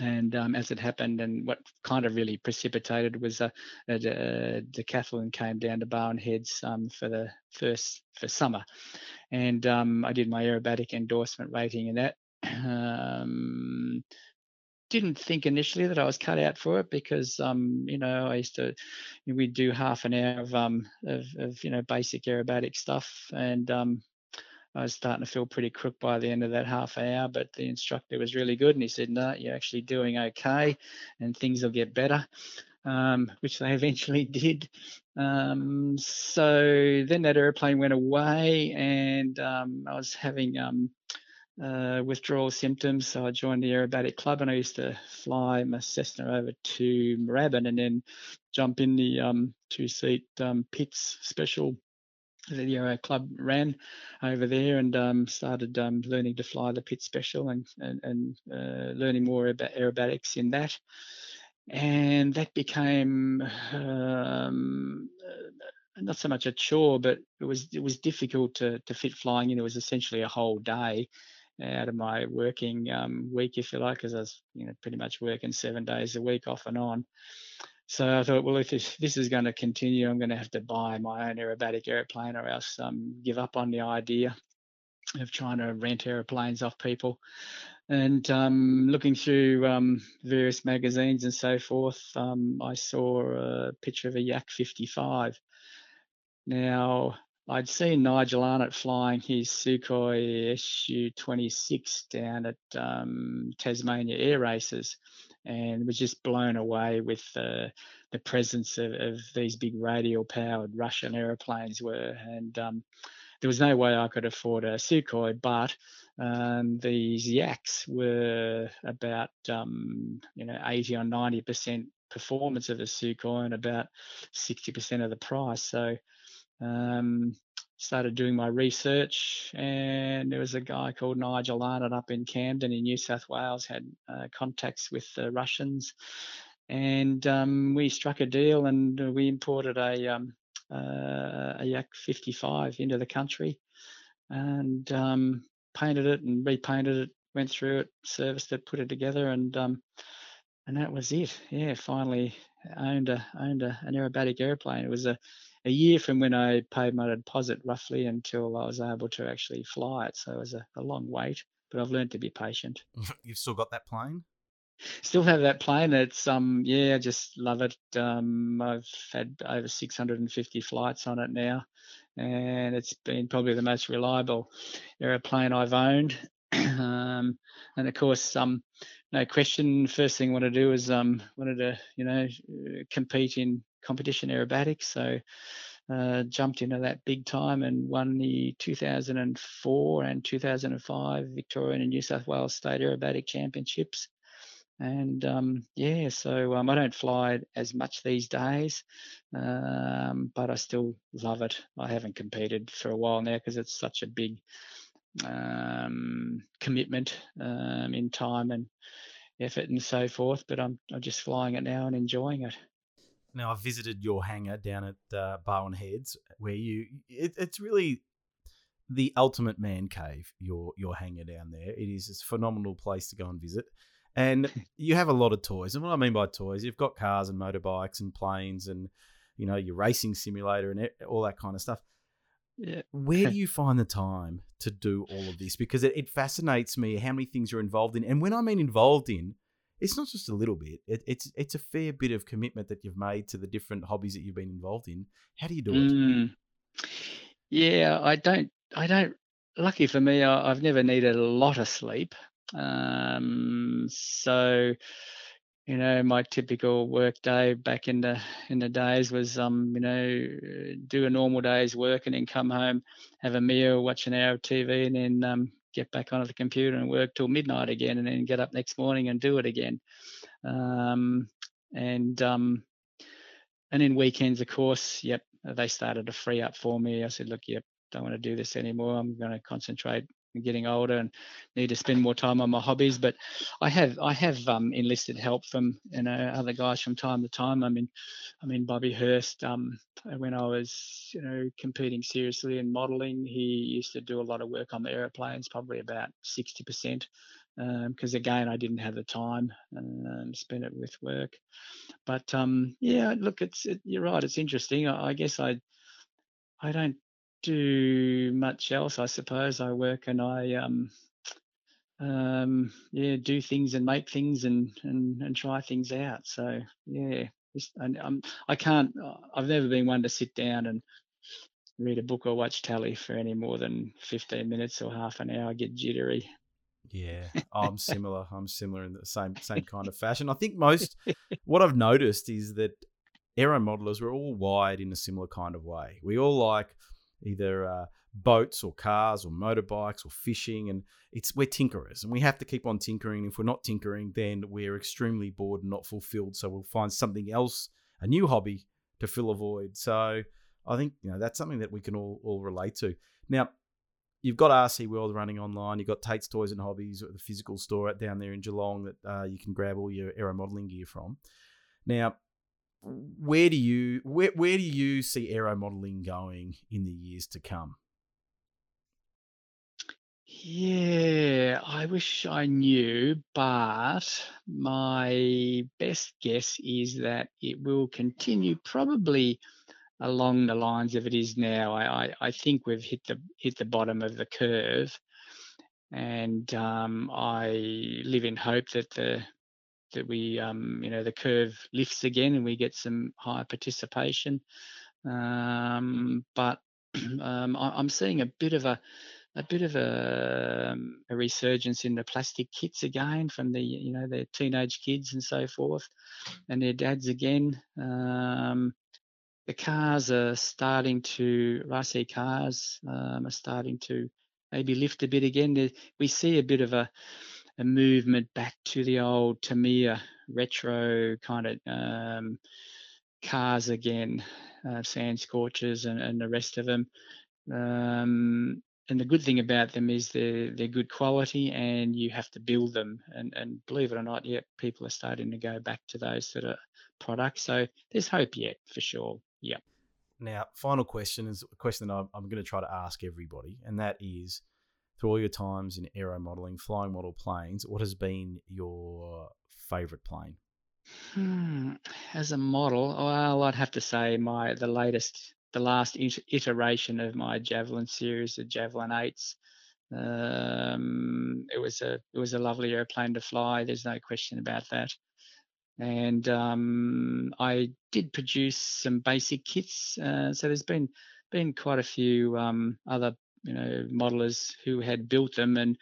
and um, as it happened, and what kind of really precipitated was a, a, a decathlon came down to Barwon Heads um, for the first for summer, and um, I did my aerobatic endorsement rating in that. Um, didn't think initially that I was cut out for it because um, you know I used to we'd do half an hour of um of, of you know basic aerobatic stuff and I was starting to feel pretty crook by the end of that half hour, but the instructor was really good and he said, No, you're actually doing okay and things will get better, um, which they eventually did. Um, so then that airplane went away and um, I was having um, uh, withdrawal symptoms. So I joined the aerobatic club and I used to fly my Cessna over to Moorabbin and then jump in the um, two seat um, Pitts special the Aero Club ran over there and um, started um, learning to fly the Pitts Special and and, and uh, learning more about aerobatics in that. And that became um, uh, not so much a chore, but it was it was difficult to to fit flying in. It was essentially a whole day out of my working um, week, if you like, because I was you know pretty much working seven days a week off and on. So I thought, well, if this, this is going to continue, I'm going to have to buy my own aerobatic airplane or else um, give up on the idea of trying to rent airplanes off people. And um, looking through um, various magazines and so forth, um, I saw a picture of a Yak 55. Now, I'd seen Nigel Arnott flying his Sukhoi Su-26 down at um, Tasmania Air Races, and was just blown away with the the presence of, of these big radial powered Russian aeroplanes were. And um, there was no way I could afford a Sukhoi, but um, these Yaks were about um, you know 80 or 90 percent performance of a Sukhoi and about 60 percent of the price. So um, started doing my research, and there was a guy called Nigel Arnott up in Camden in New South Wales had uh, contacts with the Russians, and um, we struck a deal and we imported a um, uh, a Yak 55 into the country, and um, painted it and repainted it, went through it, serviced it, put it together, and um, and that was it. Yeah, finally owned a owned a, an aerobatic airplane. It was a a year from when I paid my deposit roughly until I was able to actually fly it. So it was a, a long wait, but I've learned to be patient. You've still got that plane? Still have that plane. It's um yeah, I just love it. Um, I've had over 650 flights on it now, and it's been probably the most reliable aeroplane I've owned. um, and of course, um, no question, first thing I want to do is um wanted to you know compete in competition aerobatics. So uh, jumped into that big time and won the 2004 and 2005 Victorian and New South Wales State Aerobatic Championships. and um, yeah, so um, I don't fly as much these days, um, but I still love it. I haven't competed for a while now because it's such a big um, commitment um, in time and effort and so forth. But I'm I'm just flying it now and enjoying it. Now I've visited your hangar down at uh, Barwon Heads, where you it, it's really the ultimate man cave. Your your hangar down there. It is a phenomenal place to go and visit. And you have a lot of toys. And what I mean by toys, you've got cars and motorbikes and planes and you know your racing simulator and all that kind of stuff. Yeah. Where do you find the time to do all of this? Because it, it fascinates me how many things you're involved in. And when I mean involved in, it's not just a little bit. It, it's it's a fair bit of commitment that you've made to the different hobbies that you've been involved in. How do you do it? Mm. Yeah, I don't. I don't. Lucky for me, I, I've never needed a lot of sleep. Um, so, you know, my typical work day back in the in the days was, um, you know, do a normal day's work and then come home, have a meal, watch an hour of TV, and then um, get back onto the computer and work till midnight again, and then get up next morning and do it again. Um, and um, and then weekends, of course, yep, they started to free up for me. I said, look, yep, don't want to do this anymore. I'm going to concentrate getting older and need to spend more time on my hobbies. But I have I have um, enlisted help from you know other guys from time to time. I mean, I mean Bobby Hurst. Um, when I was you know competing seriously in modelling, he used to do a lot of work on the aeroplanes, probably about sixty percent. Because um, again, I didn't have the time and spend it with work. But um, yeah, look, it's it, you're right. It's interesting. I, I guess I I don't do much else, I suppose. I work and I um, um, yeah do things and make things and and and try things out. So yeah, just, and I'm I can't. Uh, I've never been one to sit down and read a book or watch telly for any more than 15 minutes or half an hour. I get jittery. Yeah, I'm similar. I'm similar in the same same kind of fashion. I think most what I've noticed is that aero modelers were all wired in a similar kind of way. We all like either uh, boats or cars or motorbikes or fishing, and it's we're tinkerers, and we have to keep on tinkering. If we're not tinkering, then we're extremely bored and not fulfilled. So we'll find something else, a new hobby, to fill a void. So I think you know that's something that we can all all relate to. Now, you've got RC World running online. You've got Tate's Toys and Hobbies, the physical store down there in Geelong that uh, you can grab all your aero modeling gear from. Now, where do you where where do you see aero modeling going in the years to come? Yeah, I wish I knew, but my best guess is that it will continue probably along the lines of it is now. I, I, I think we've hit the hit the bottom of the curve, and um, I live in hope that the that we, um, you know, the curve lifts again and we get some higher participation. Um, but um, I, am seeing a bit of a a bit of a, um, a, resurgence in the plastic kits again from the you know the teenage kids and so forth, and their dads again. Um, the cars are starting to RC cars um, are starting to maybe lift a bit again. We see a bit of a a movement back to the old Tamiya retro kind of um, cars again, uh, sand scorchers and, and the rest of them. Um, and the good thing about them is they're they're good quality, and you have to build them. And and believe it or not, yeah, people are starting to go back to those sort of products. So there's hope yet for sure. Yeah. Now, final question is a question that I'm, I'm going to try to ask everybody, and that is through all your times in aero modeling, flying model planes, what has been your favorite plane? Hmm. As a model, well, I'd have to say my the latest, the last iteration of my Javelin series, the Javelin Eights. Um, it was a it was a lovely airplane to fly. There's no question about that. And um, I did produce some basic kits. Uh, so there's been been quite a few um, other you know modelers who had built them, and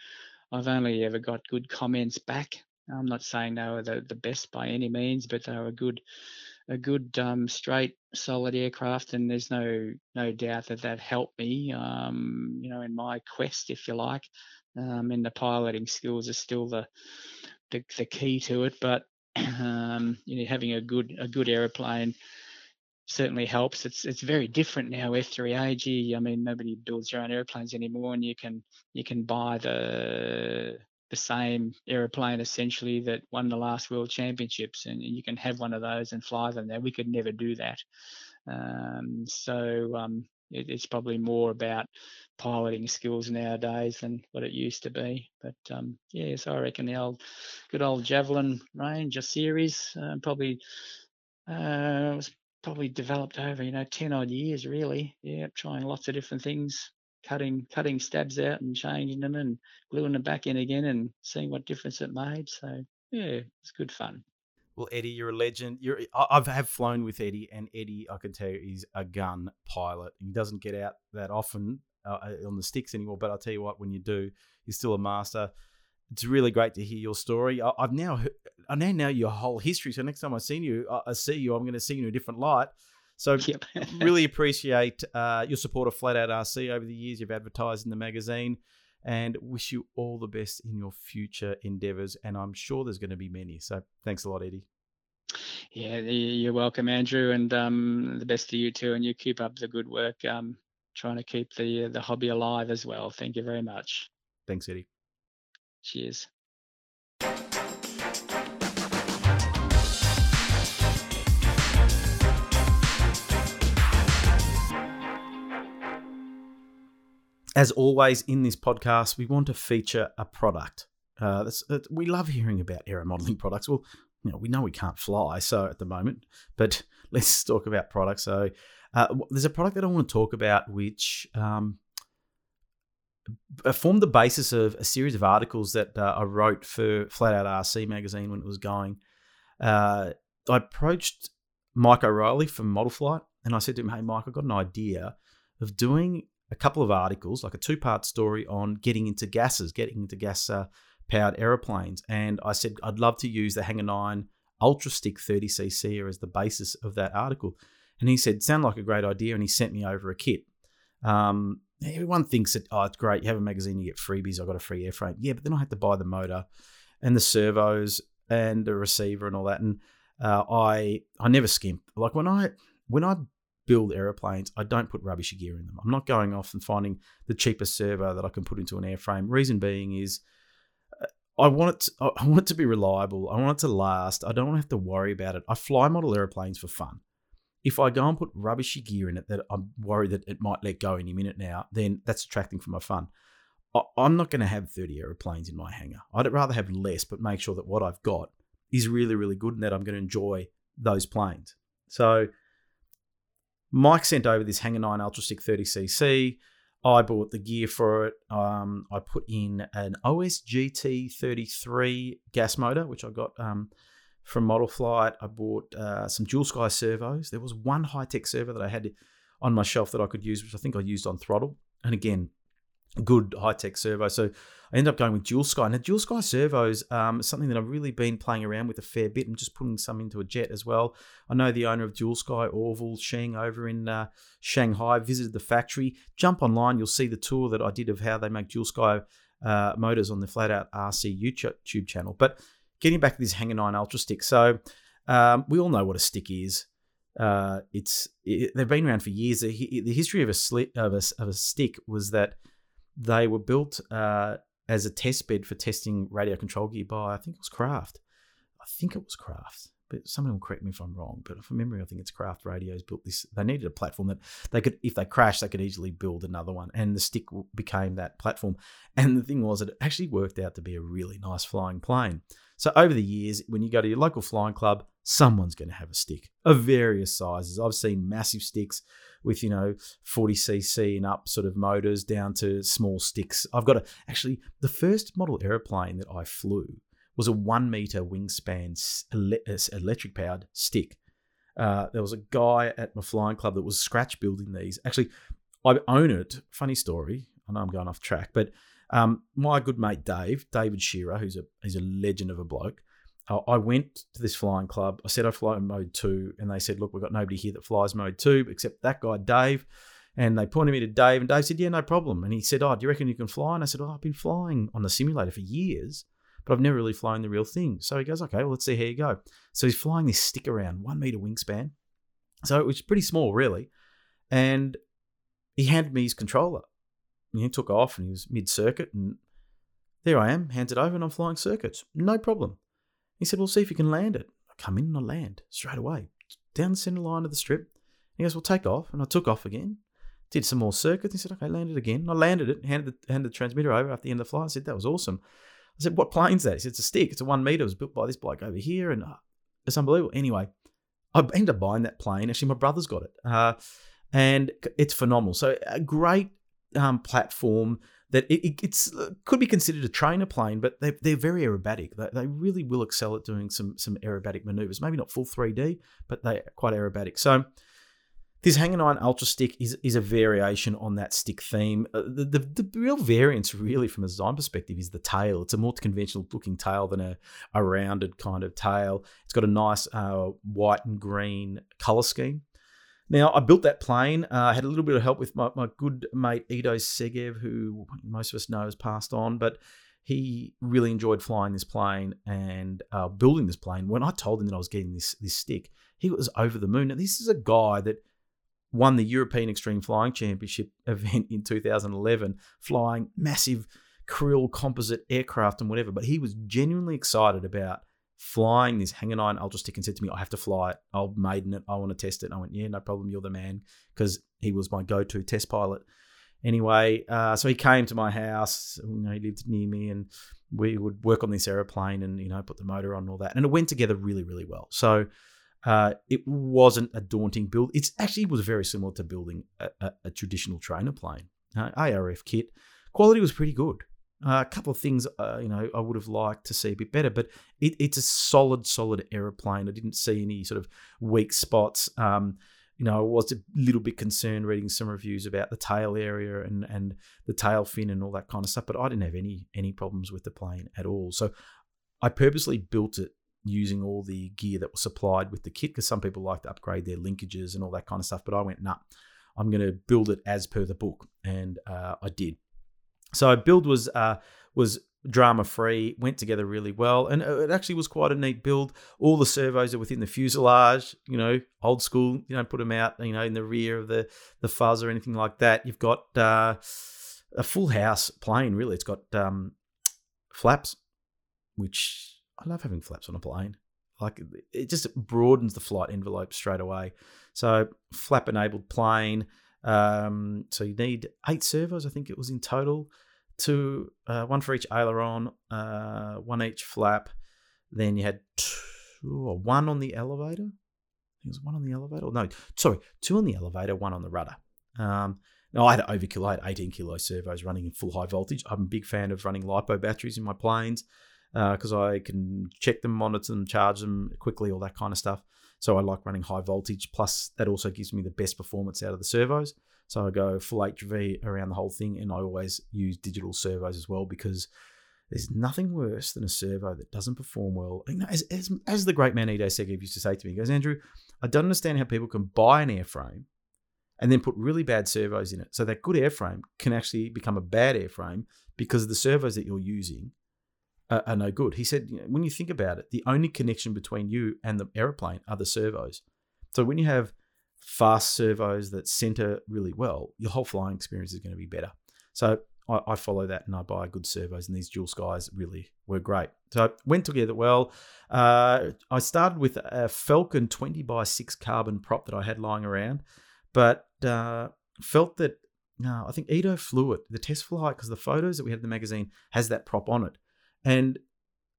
I've only ever got good comments back. I'm not saying they were the, the best by any means, but they were a good, a good um, straight, solid aircraft, and there's no no doubt that that helped me, um, you know, in my quest, if you like. Um, and the piloting skills are still the the, the key to it, but um, you know, having a good a good aeroplane certainly helps. It's it's very different now. F3AG. I mean, nobody builds their own airplanes anymore, and you can you can buy the the same aeroplane essentially that won the last world championships, and you can have one of those and fly them. Now we could never do that. Um, so um, it, it's probably more about piloting skills nowadays than what it used to be. But um, yeah, so I reckon the old, good old Javelin range, a series, uh, probably uh, was probably developed over you know ten odd years really. Yeah, trying lots of different things, cutting cutting stabs out and changing them and gluing them back in again and seeing what difference it made. So yeah, it's good fun. Well, Eddie, you're a legend. You're I've have flown with Eddie, and Eddie, I can tell you, is a gun pilot. He doesn't get out that often uh, on the sticks anymore, but I'll tell you what, when you do, he's still a master. It's really great to hear your story. I, have now I now know your whole history. So next time I see you, I see you, I'm going to see you in a different light. So yep. really appreciate uh, your support of Flat Out RC over the years. You've advertised in the magazine and wish you all the best in your future endeavors. And I'm sure there's going to be many. So thanks a lot, Eddie. Yeah, you're welcome, Andrew, and um, the best to you too. And you keep up the good work, um, trying to keep the the hobby alive as well. Thank you very much. Thanks, Eddie. Cheers. as always in this podcast, we want to feature a product. Uh, that's, that's, we love hearing about aero modeling products. Well, you know, we know we can't fly, so at the moment, but let's talk about products. So, uh, there's a product that I want to talk about, which um, formed the basis of a series of articles that uh, I wrote for Flat Out RC magazine when it was going. Uh, I approached Mike O'Reilly from Model Flight, and I said to him, "Hey, Mike, I've got an idea of doing a couple of articles, like a two part story on getting into gases, getting into gas uh, powered aeroplanes. And I said, I'd love to use the Hangar 9 Ultra Stick 30cc as the basis of that article. And he said, Sound like a great idea. And he sent me over a kit. Um, everyone thinks that, oh, it's great. You have a magazine, you get freebies. I got a free airframe. Yeah, but then I had to buy the motor and the servos and the receiver and all that. And uh, I I never skimp. Like when I when I build aeroplanes, I don't put rubbish gear in them. I'm not going off and finding the cheapest servo that I can put into an airframe. Reason being is uh, I want it to, I want it to be reliable. I want it to last. I don't want to have to worry about it. I fly model airplanes for fun. If I go and put rubbishy gear in it that I'm worried that it might let go any minute now, then that's attracting for my fun. I'm not going to have 30 aeroplanes in my hangar. I'd rather have less, but make sure that what I've got is really, really good and that I'm going to enjoy those planes. So Mike sent over this Hangar 9 Ultra Stick 30cc. I bought the gear for it. Um, I put in an OSGT 33 gas motor, which I got um, from Model Flight. I bought uh, some Dualsky servos. There was one Hitec servo that I had on my shelf that I could use, which I think I used on throttle. And again, good Hitec servo. So I ended up going with Dualsky. Now, Dualsky servos um, something that I've really been playing around with a fair bit and just putting some into a jet as well. I know the owner of Dualsky, Orville Sheng, over in uh, Shanghai, visited the factory. Jump online, you'll see the tour that I did of how they make Dualsky uh, motors on the Flat Out RC YouTube channel. But getting back to this Hangar 9 Ultra Stick. So um, we all know what a stick is. Uh, it's it, they've been around for years. The, the history of a, sli- of a of a stick was that they were built uh, as a test bed for testing radio control gear by I think it was Kraft. I think it was Kraft, but someone will correct me if I'm wrong. But from memory, I think it's Kraft Radios built this. They needed a platform that they could, if they crashed, they could easily build another one, and the stick became that platform. And the thing was, it actually worked out to be a really nice flying plane. So over the years, when you go to your local flying club, someone's going to have a stick of various sizes. I've seen massive sticks with you know 40cc and up sort of motors down to small sticks. I've got a actually the first model aeroplane that I flew was a one meter wingspan electric powered stick. Uh, there was a guy at my flying club that was scratch building these. Actually, I own it. Funny story. I know I'm going off track, but um, my good mate Dave, David Shearer, who's a he's a legend of a bloke. I went to this flying club. I said I fly in mode two, and they said, "Look, we've got nobody here that flies mode two except that guy, Dave." And they pointed me to Dave, and Dave said, "Yeah, no problem." And he said, "Oh, do you reckon you can fly?" And I said, "Oh, I've been flying on the simulator for years, but I've never really flown the real thing. So he goes, okay, well, let's see how you go. So he's flying this stick around, one meter wingspan. So it was pretty small, really. And he handed me his controller. And he took off and he was mid circuit. And there I am, hands it over, and I'm flying circuits. No problem. He said, well, see if you can land it. I come in and I land straight away, down the center line of the strip. He goes, well, take off. And I took off again did some more circuits. He said, okay, landed again. I landed it, handed the, handed the transmitter over after the end of the flight. I said, that was awesome. I said, what plane's that? He said, it's a stick. It's a one meter. It was built by this bloke over here. And uh, it's unbelievable. Anyway, I ended up buying that plane. Actually, my brother's got it. Uh, and it's phenomenal. So a great um, platform that it, it, it's uh, could be considered a trainer plane, but they, they're very aerobatic. They, they really will excel at doing some some aerobatic maneuvers. Maybe not full 3D, but they're quite aerobatic. So this Hangar 9 Ultra Stick is, is a variation on that stick theme. Uh, the, the, the, real variance, really, from a design perspective, is the tail. It's a more conventional looking tail than a, a rounded kind of tail. It's got a nice uh, white and green color scheme. Now, I built that plane. Uh, I had a little bit of help with my, my good mate Ido Segev, who most of us know has passed on, but he really enjoyed flying this plane and uh, building this plane. When I told him that I was getting this this stick, he was over the moon. Now, this is a guy that won the European Extreme Flying Championship event in 2011, flying massive krill composite aircraft and whatever. But he was genuinely excited about flying this Hangar 9 Ultra Stick and said to me, I have to fly it. I'll maiden it. I want to test it. And I went, Yeah, no problem. You're the man. Because he was my go to test pilot. Anyway, uh, so he came to my house. You know, he lived near me and we would work on this aeroplane and, you know, put the motor on and all that. And it went together really, really well. So, uh, it wasn't a daunting build. It actually was very similar to building a, a, a traditional trainer plane. Uh, ARF kit quality was pretty good. Uh, a couple of things, uh, you know, I would have liked to see a bit better, but it, it's a solid, solid aeroplane. I didn't see any sort of weak spots. Um, you know, I was a little bit concerned reading some reviews about the tail area and and the tail fin and all that kind of stuff, but I didn't have any any problems with the plane at all. So I purposely built it using all the gear that was supplied with the kit because some people like to upgrade their linkages and all that kind of stuff. But I went, nah, I'm going to build it as per the book, and uh, I did. So build was uh, was drama free, went together really well, and it actually was quite a neat build. All the servos are within the fuselage, you know, old school. You don't put them out, you know, in the rear of the the fuzz or anything like that. You've got uh, a full house plane. Really, it's got um, flaps, which I love having flaps on a plane. Like it just broadens the flight envelope straight away. So flap enabled plane. Um, so you need eight servos, I think it was in total. Two, uh, one for each aileron, uh, one each flap. Then you had two, or one on the elevator. it was one on the elevator. No, sorry, two on the elevator, one on the rudder. Um, no, I had overkill. I had 18 kilo servos running in full high voltage. I'm a big fan of running LiPo batteries in my planes because uh, I can check them, monitor them, charge them quickly, all that kind of stuff. So I like running high voltage. Plus, that also gives me the best performance out of the servos. So I go full HV around the whole thing, and I always use digital servos as well because there's nothing worse than a servo that doesn't perform well. As, as, as the great man Ido Segev used to say to me, he goes, Andrew, I don't understand how people can buy an airframe and then put really bad servos in it. So that good airframe can actually become a bad airframe because of the servos that you're using are, are no good. He said, when you think about it, the only connection between you and the aeroplane are the servos. So when you have fast servos that center really well, your whole flying experience is going to be better. So I, I, follow that and I buy good servos, and these dual skies really were great. So went together well. Uh, I started with a Falcon 20 by 6 carbon prop that I had lying around, but uh, felt that no, I think Ido flew it, the test flight, because the photos that we had in the magazine has that prop on it. And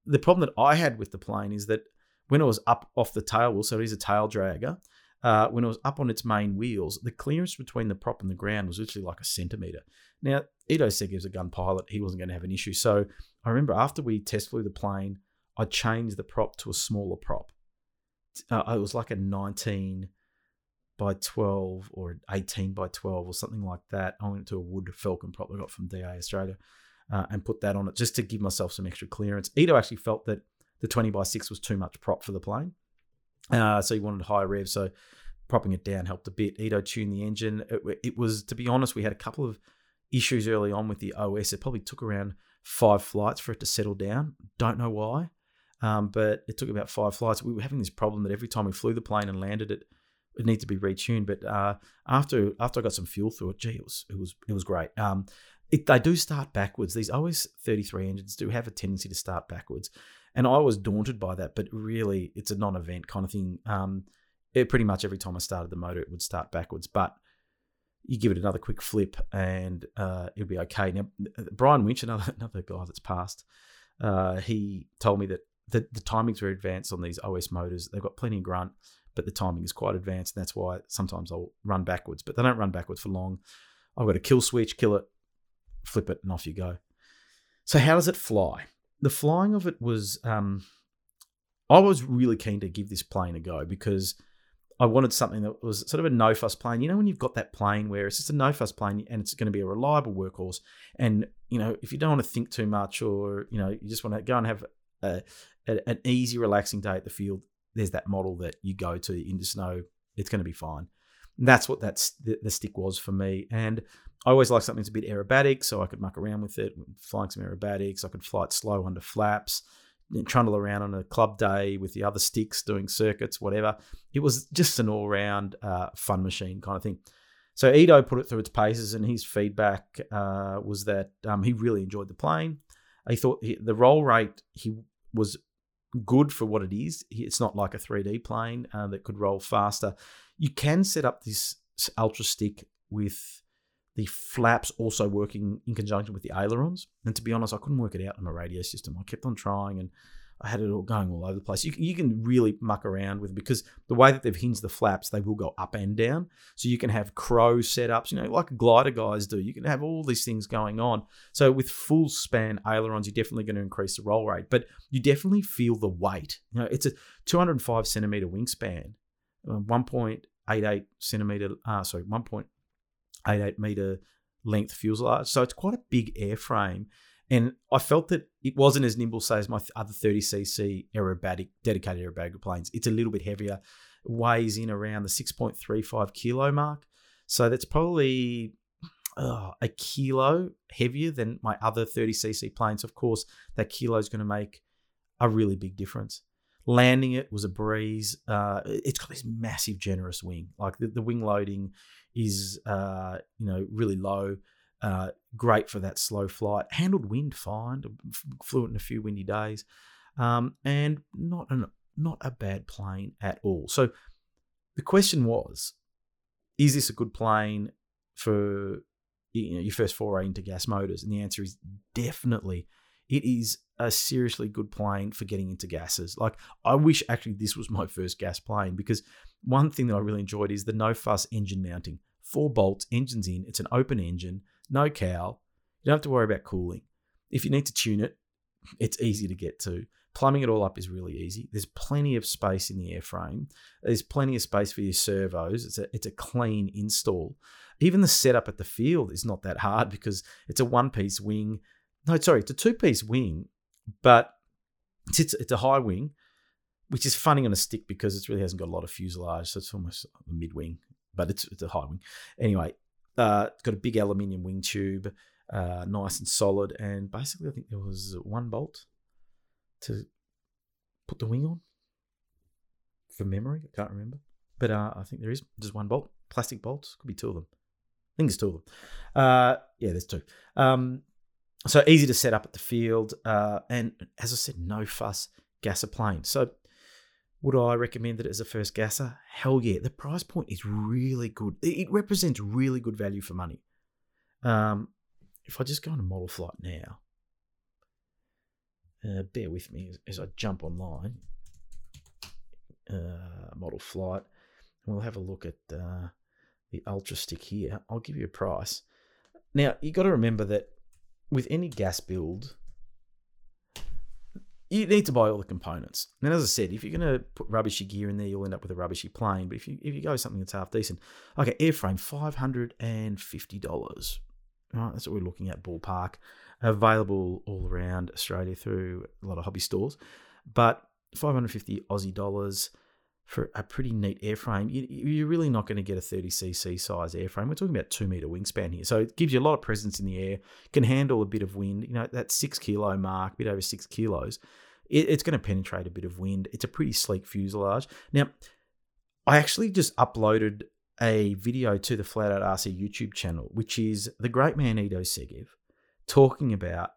the problem that I had with the plane is that when it was up off the tail wheel, so it is a tail dragger, uh, when it was up on its main wheels, the clearance between the prop and the ground was literally like a centimeter. Now, said he was a gun pilot, he wasn't going to have an issue. So I remember after we test flew the plane, I changed the prop to a smaller prop. Uh, it was like a 19 by 12 or 18 by 12 or something like that. I went to a wood Falcon prop I got from DA Australia uh, and put that on it just to give myself some extra clearance. Ido actually felt that the 20 by 6 was too much prop for the plane. Uh, so he wanted higher rev. So propping it down helped a bit. Ido tuned the engine. It, it, was, to be honest, we had a couple of issues early on with the OS. It probably took around five flights for it to settle down. Don't know why, um, but it took about five flights. We were having this problem that every time we flew the plane and landed it, it needed to be retuned. But uh, after after I got some fuel through it, gee, it was it was it was great. Um, it, they do start backwards. These OS 33 engines do have a tendency to start backwards. And I was daunted by that, but really it's a non event kind of thing. Um, it, pretty much every time I started the motor, it would start backwards. But you give it another quick flip and uh, it'll be okay. Now, Brian Winch, another, another guy that's passed, uh, he told me that the, the timings are advanced on these OS motors. They've got plenty of grunt, but the timing is quite advanced. And that's why sometimes I'll run backwards, but they don't run backwards for long. I've got a kill switch, kill it, flip it, and off you go. So, how does it fly? The flying of it was, um, I was really keen to give this plane a go because I wanted something that was sort of a no fuss plane. You know, when you've got that plane where it's just a no fuss plane and it's going to be a reliable workhorse, and you know, if you don't want to think too much or you know, you just want to go and have a, a, an easy, relaxing day at the field, there's that model that you go to into snow. It's going to be fine. And that's what that's the, the stick was for me. And I always like something that's a bit aerobatic, so I could muck around with it, flying some aerobatics. I could fly it slow under flaps, trundle around on a club day with the other sticks, doing circuits, whatever. It was just an all round uh, fun machine kind of thing. So Ido put it through its paces, and his feedback uh, was that um, he really enjoyed the plane. He thought he, the roll rate he was good for what it is. It's not like a 3D plane uh, that could roll faster. You can set up this ultra stick with the flaps also working in conjunction with the ailerons. And to be honest, I couldn't work it out on my radio system. I kept on trying and I had it all going all over the place. You can, you can really muck around with it because the way that they've hinged the flaps, they will go up and down. So you can have crow setups, you know, like glider guys do. You can have all these things going on. So with full span ailerons, you're definitely going to increase the roll rate, but you definitely feel the weight. You know, it's a 205 centimeter wingspan, uh, 1.88 centimeter, uh, sorry, 1. 88 meter length fuselage. So it's quite a big airframe. And I felt that it wasn't as nimble, say, as my other 30cc aerobatic, dedicated aerobatic planes. It's a little bit heavier, weighs in around the 6.35 kilo mark. So that's probably uh, a kilo heavier than my other 30cc planes. Of course, that kilo is going to make a really big difference. Landing it was a breeze. Uh, it's got this massive, generous wing. Like the, the wing loading is uh, you know really low. Uh, great for that slow flight. Handled wind fine. Flew it in a few windy days, um, and not an, not a bad plane at all. So the question was, is this a good plane for you know, your first foray into gas motors? And the answer is definitely. It is a seriously good plane for getting into gases. Like I wish actually this was my first gas plane because one thing that I really enjoyed is the no fuss engine mounting. Four bolts, engines in, it's an open engine, no cowl. You don't have to worry about cooling. If you need to tune it, it's easy to get to. Plumbing it all up is really easy. There's plenty of space in the airframe. There's plenty of space for your servos. It's a, it's a clean install. Even the setup at the field is not that hard because it's a one piece wing. No, sorry, it's a two piece wing, but it's, it's a high wing which is funny on a stick because it really hasn't got a lot of fuselage, so it's almost a mid wing, but it's it's a high wing. Anyway, uh, it's got a big aluminium wing tube, uh, nice and solid, and basically I think there was one bolt to put the wing on. For memory, I can't remember, but uh, I think there is just one bolt, plastic bolts. Could be two of them. I think there's two of them. Uh, yeah, there's two. Um, so easy to set up at the field, uh, and as I said, no fuss, gas a plane. So would I recommend it as a first gasser? Hell yeah. The price point is really good. It represents really good value for money. Um, if I just go on a model flight now, uh, bear with me as, as I jump online. Uh, model flight. We'll have a look at uh, the Ultra Stick here. I'll give you a price. Now, you've got to remember that with any gas build, you need to buy all the components. And as I said, if you're going to put rubbishy gear in there, you'll end up with a rubbishy plane. But if you if you go something that's half decent, okay, airframe five hundred and fifty dollars. Right, that's what we're looking at. Ballpark available all around Australia through a lot of hobby stores, but five hundred fifty Aussie dollars. For a pretty neat airframe, you, you're really not going to get a 30cc size airframe. We're talking about two meter wingspan here. So it gives you a lot of presence in the air, can handle a bit of wind. You know, that six kilo mark, bit over six kilos, it, it's going to penetrate a bit of wind. It's a pretty sleek fuselage. Now, I actually just uploaded a video to the Flat Out RC YouTube channel, which is the great man Ido Segev talking about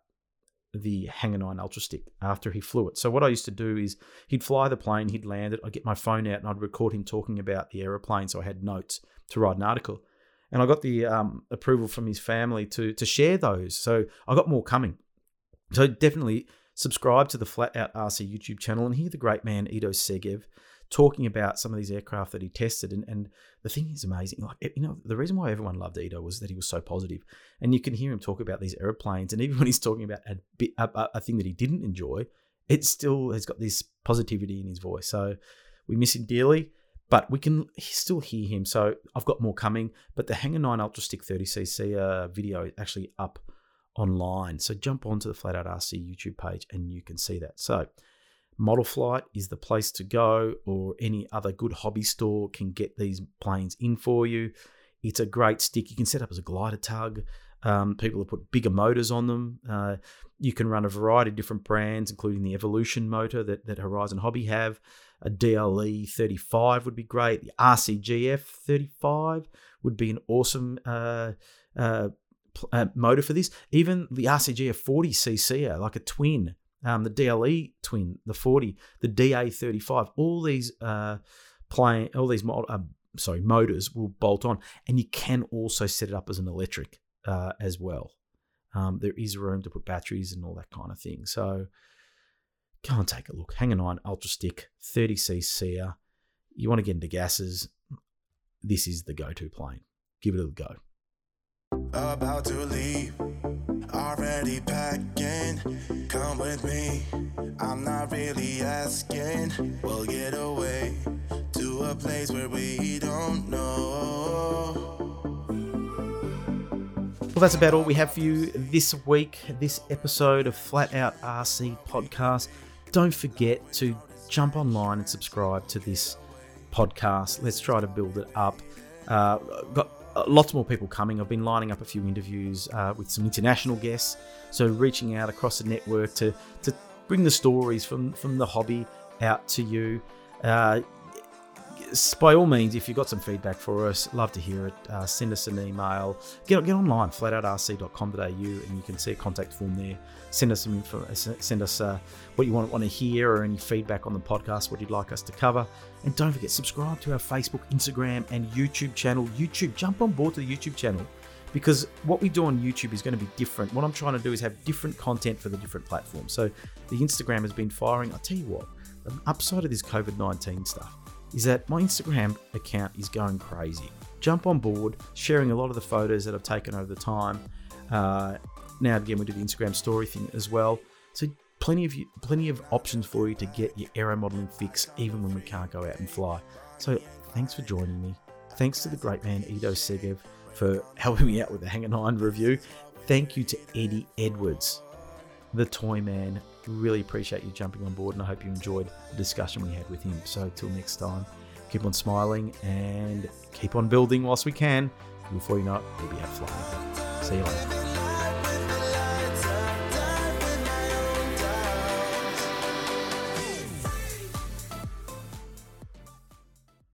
the Hangar 9 Ultra Stick after he flew it. So what I used to do is he'd fly the plane, he'd land it, I'd get my phone out and I'd record him talking about the aeroplane so I had notes to write an article. And I got the um, approval from his family to to share those. So I got more coming. So definitely subscribe to the Flat Out RC YouTube channel and hear the great man Ido Segev talking about some of these aircraft that he tested. And, and the thing is amazing. Like, you know, the reason why everyone loved Ido was that he was so positive. And you can hear him talk about these airplanes. And even when he's talking about a, bit, a, a thing that he didn't enjoy, it still has got this positivity in his voice. So we miss him dearly, but we can still hear him. So I've got more coming. But the Hangar 9 Ultra Stick 30cc uh, video is actually up online. So jump onto the Flat Out RC YouTube page and you can see that. So Model Flight is the place to go, or any other good hobby store can get these planes in for you. It's a great stick. You can set up as a glider tug. Um, people have put bigger motors on them. Uh, you can run a variety of different brands, including the Evolution motor that, that Horizon Hobby have. A DLE 35 would be great. The RCGF 35 would be an awesome uh, uh, uh, motor for this. Even the RCGF 40cc, like a twin, um, the DLE twin, the 40, the DA35, all these uh, playing, all these uh, sorry motors will bolt on, and you can also set it up as an electric uh, as well. Um, there is room to put batteries and all that kind of thing. So go and take a look. Hangar 9 Ultra Stick 30cc. You want to get into gases? This is the go-to plane. Give it a go. About to leave, already packing. Come with me, I'm not really asking. We'll get away to a place where we don't know. Well, that's about all we have for you this week, this episode of Flat Out RC Podcast. Don't forget to jump online and subscribe to this podcast. Let's try to build it up. Uh, got lots more people coming. I've been lining up a few interviews uh, with some international guests, so reaching out across the network to to bring the stories from from the hobby out to you. Uh, by all means, if you've got some feedback for us, love to hear it. Uh, send us an email. Get, get online, flatoutrc.com.au, and you can see a contact form there. Send us some info, uh, send us uh, what you want, want to hear or any feedback on the podcast, what you'd like us to cover. And don't forget, subscribe to our Facebook, Instagram, and YouTube channel. YouTube, jump on board to the YouTube channel because what we do on YouTube is going to be different. What I'm trying to do is have different content for the different platforms. So the Instagram has been firing. I'll tell you what, the upside of this COVID 19 stuff is that my Instagram account is going crazy. Jump on board, sharing a lot of the photos that I've taken over the time. Uh, now again, we do the Instagram story thing as well. So plenty of you, plenty of options for you to get your aero modeling fix, even when we can't go out and fly. So thanks for joining me. Thanks to the great man Ido Segev for helping me out with the Hangar 9 review. Thank you to Eddie Edwards, the toy man. Really appreciate you jumping on board, and I hope you enjoyed the discussion we had with him. So, till next time, keep on smiling and keep on building whilst we can. Before you know it, we'll be out flying. See you later.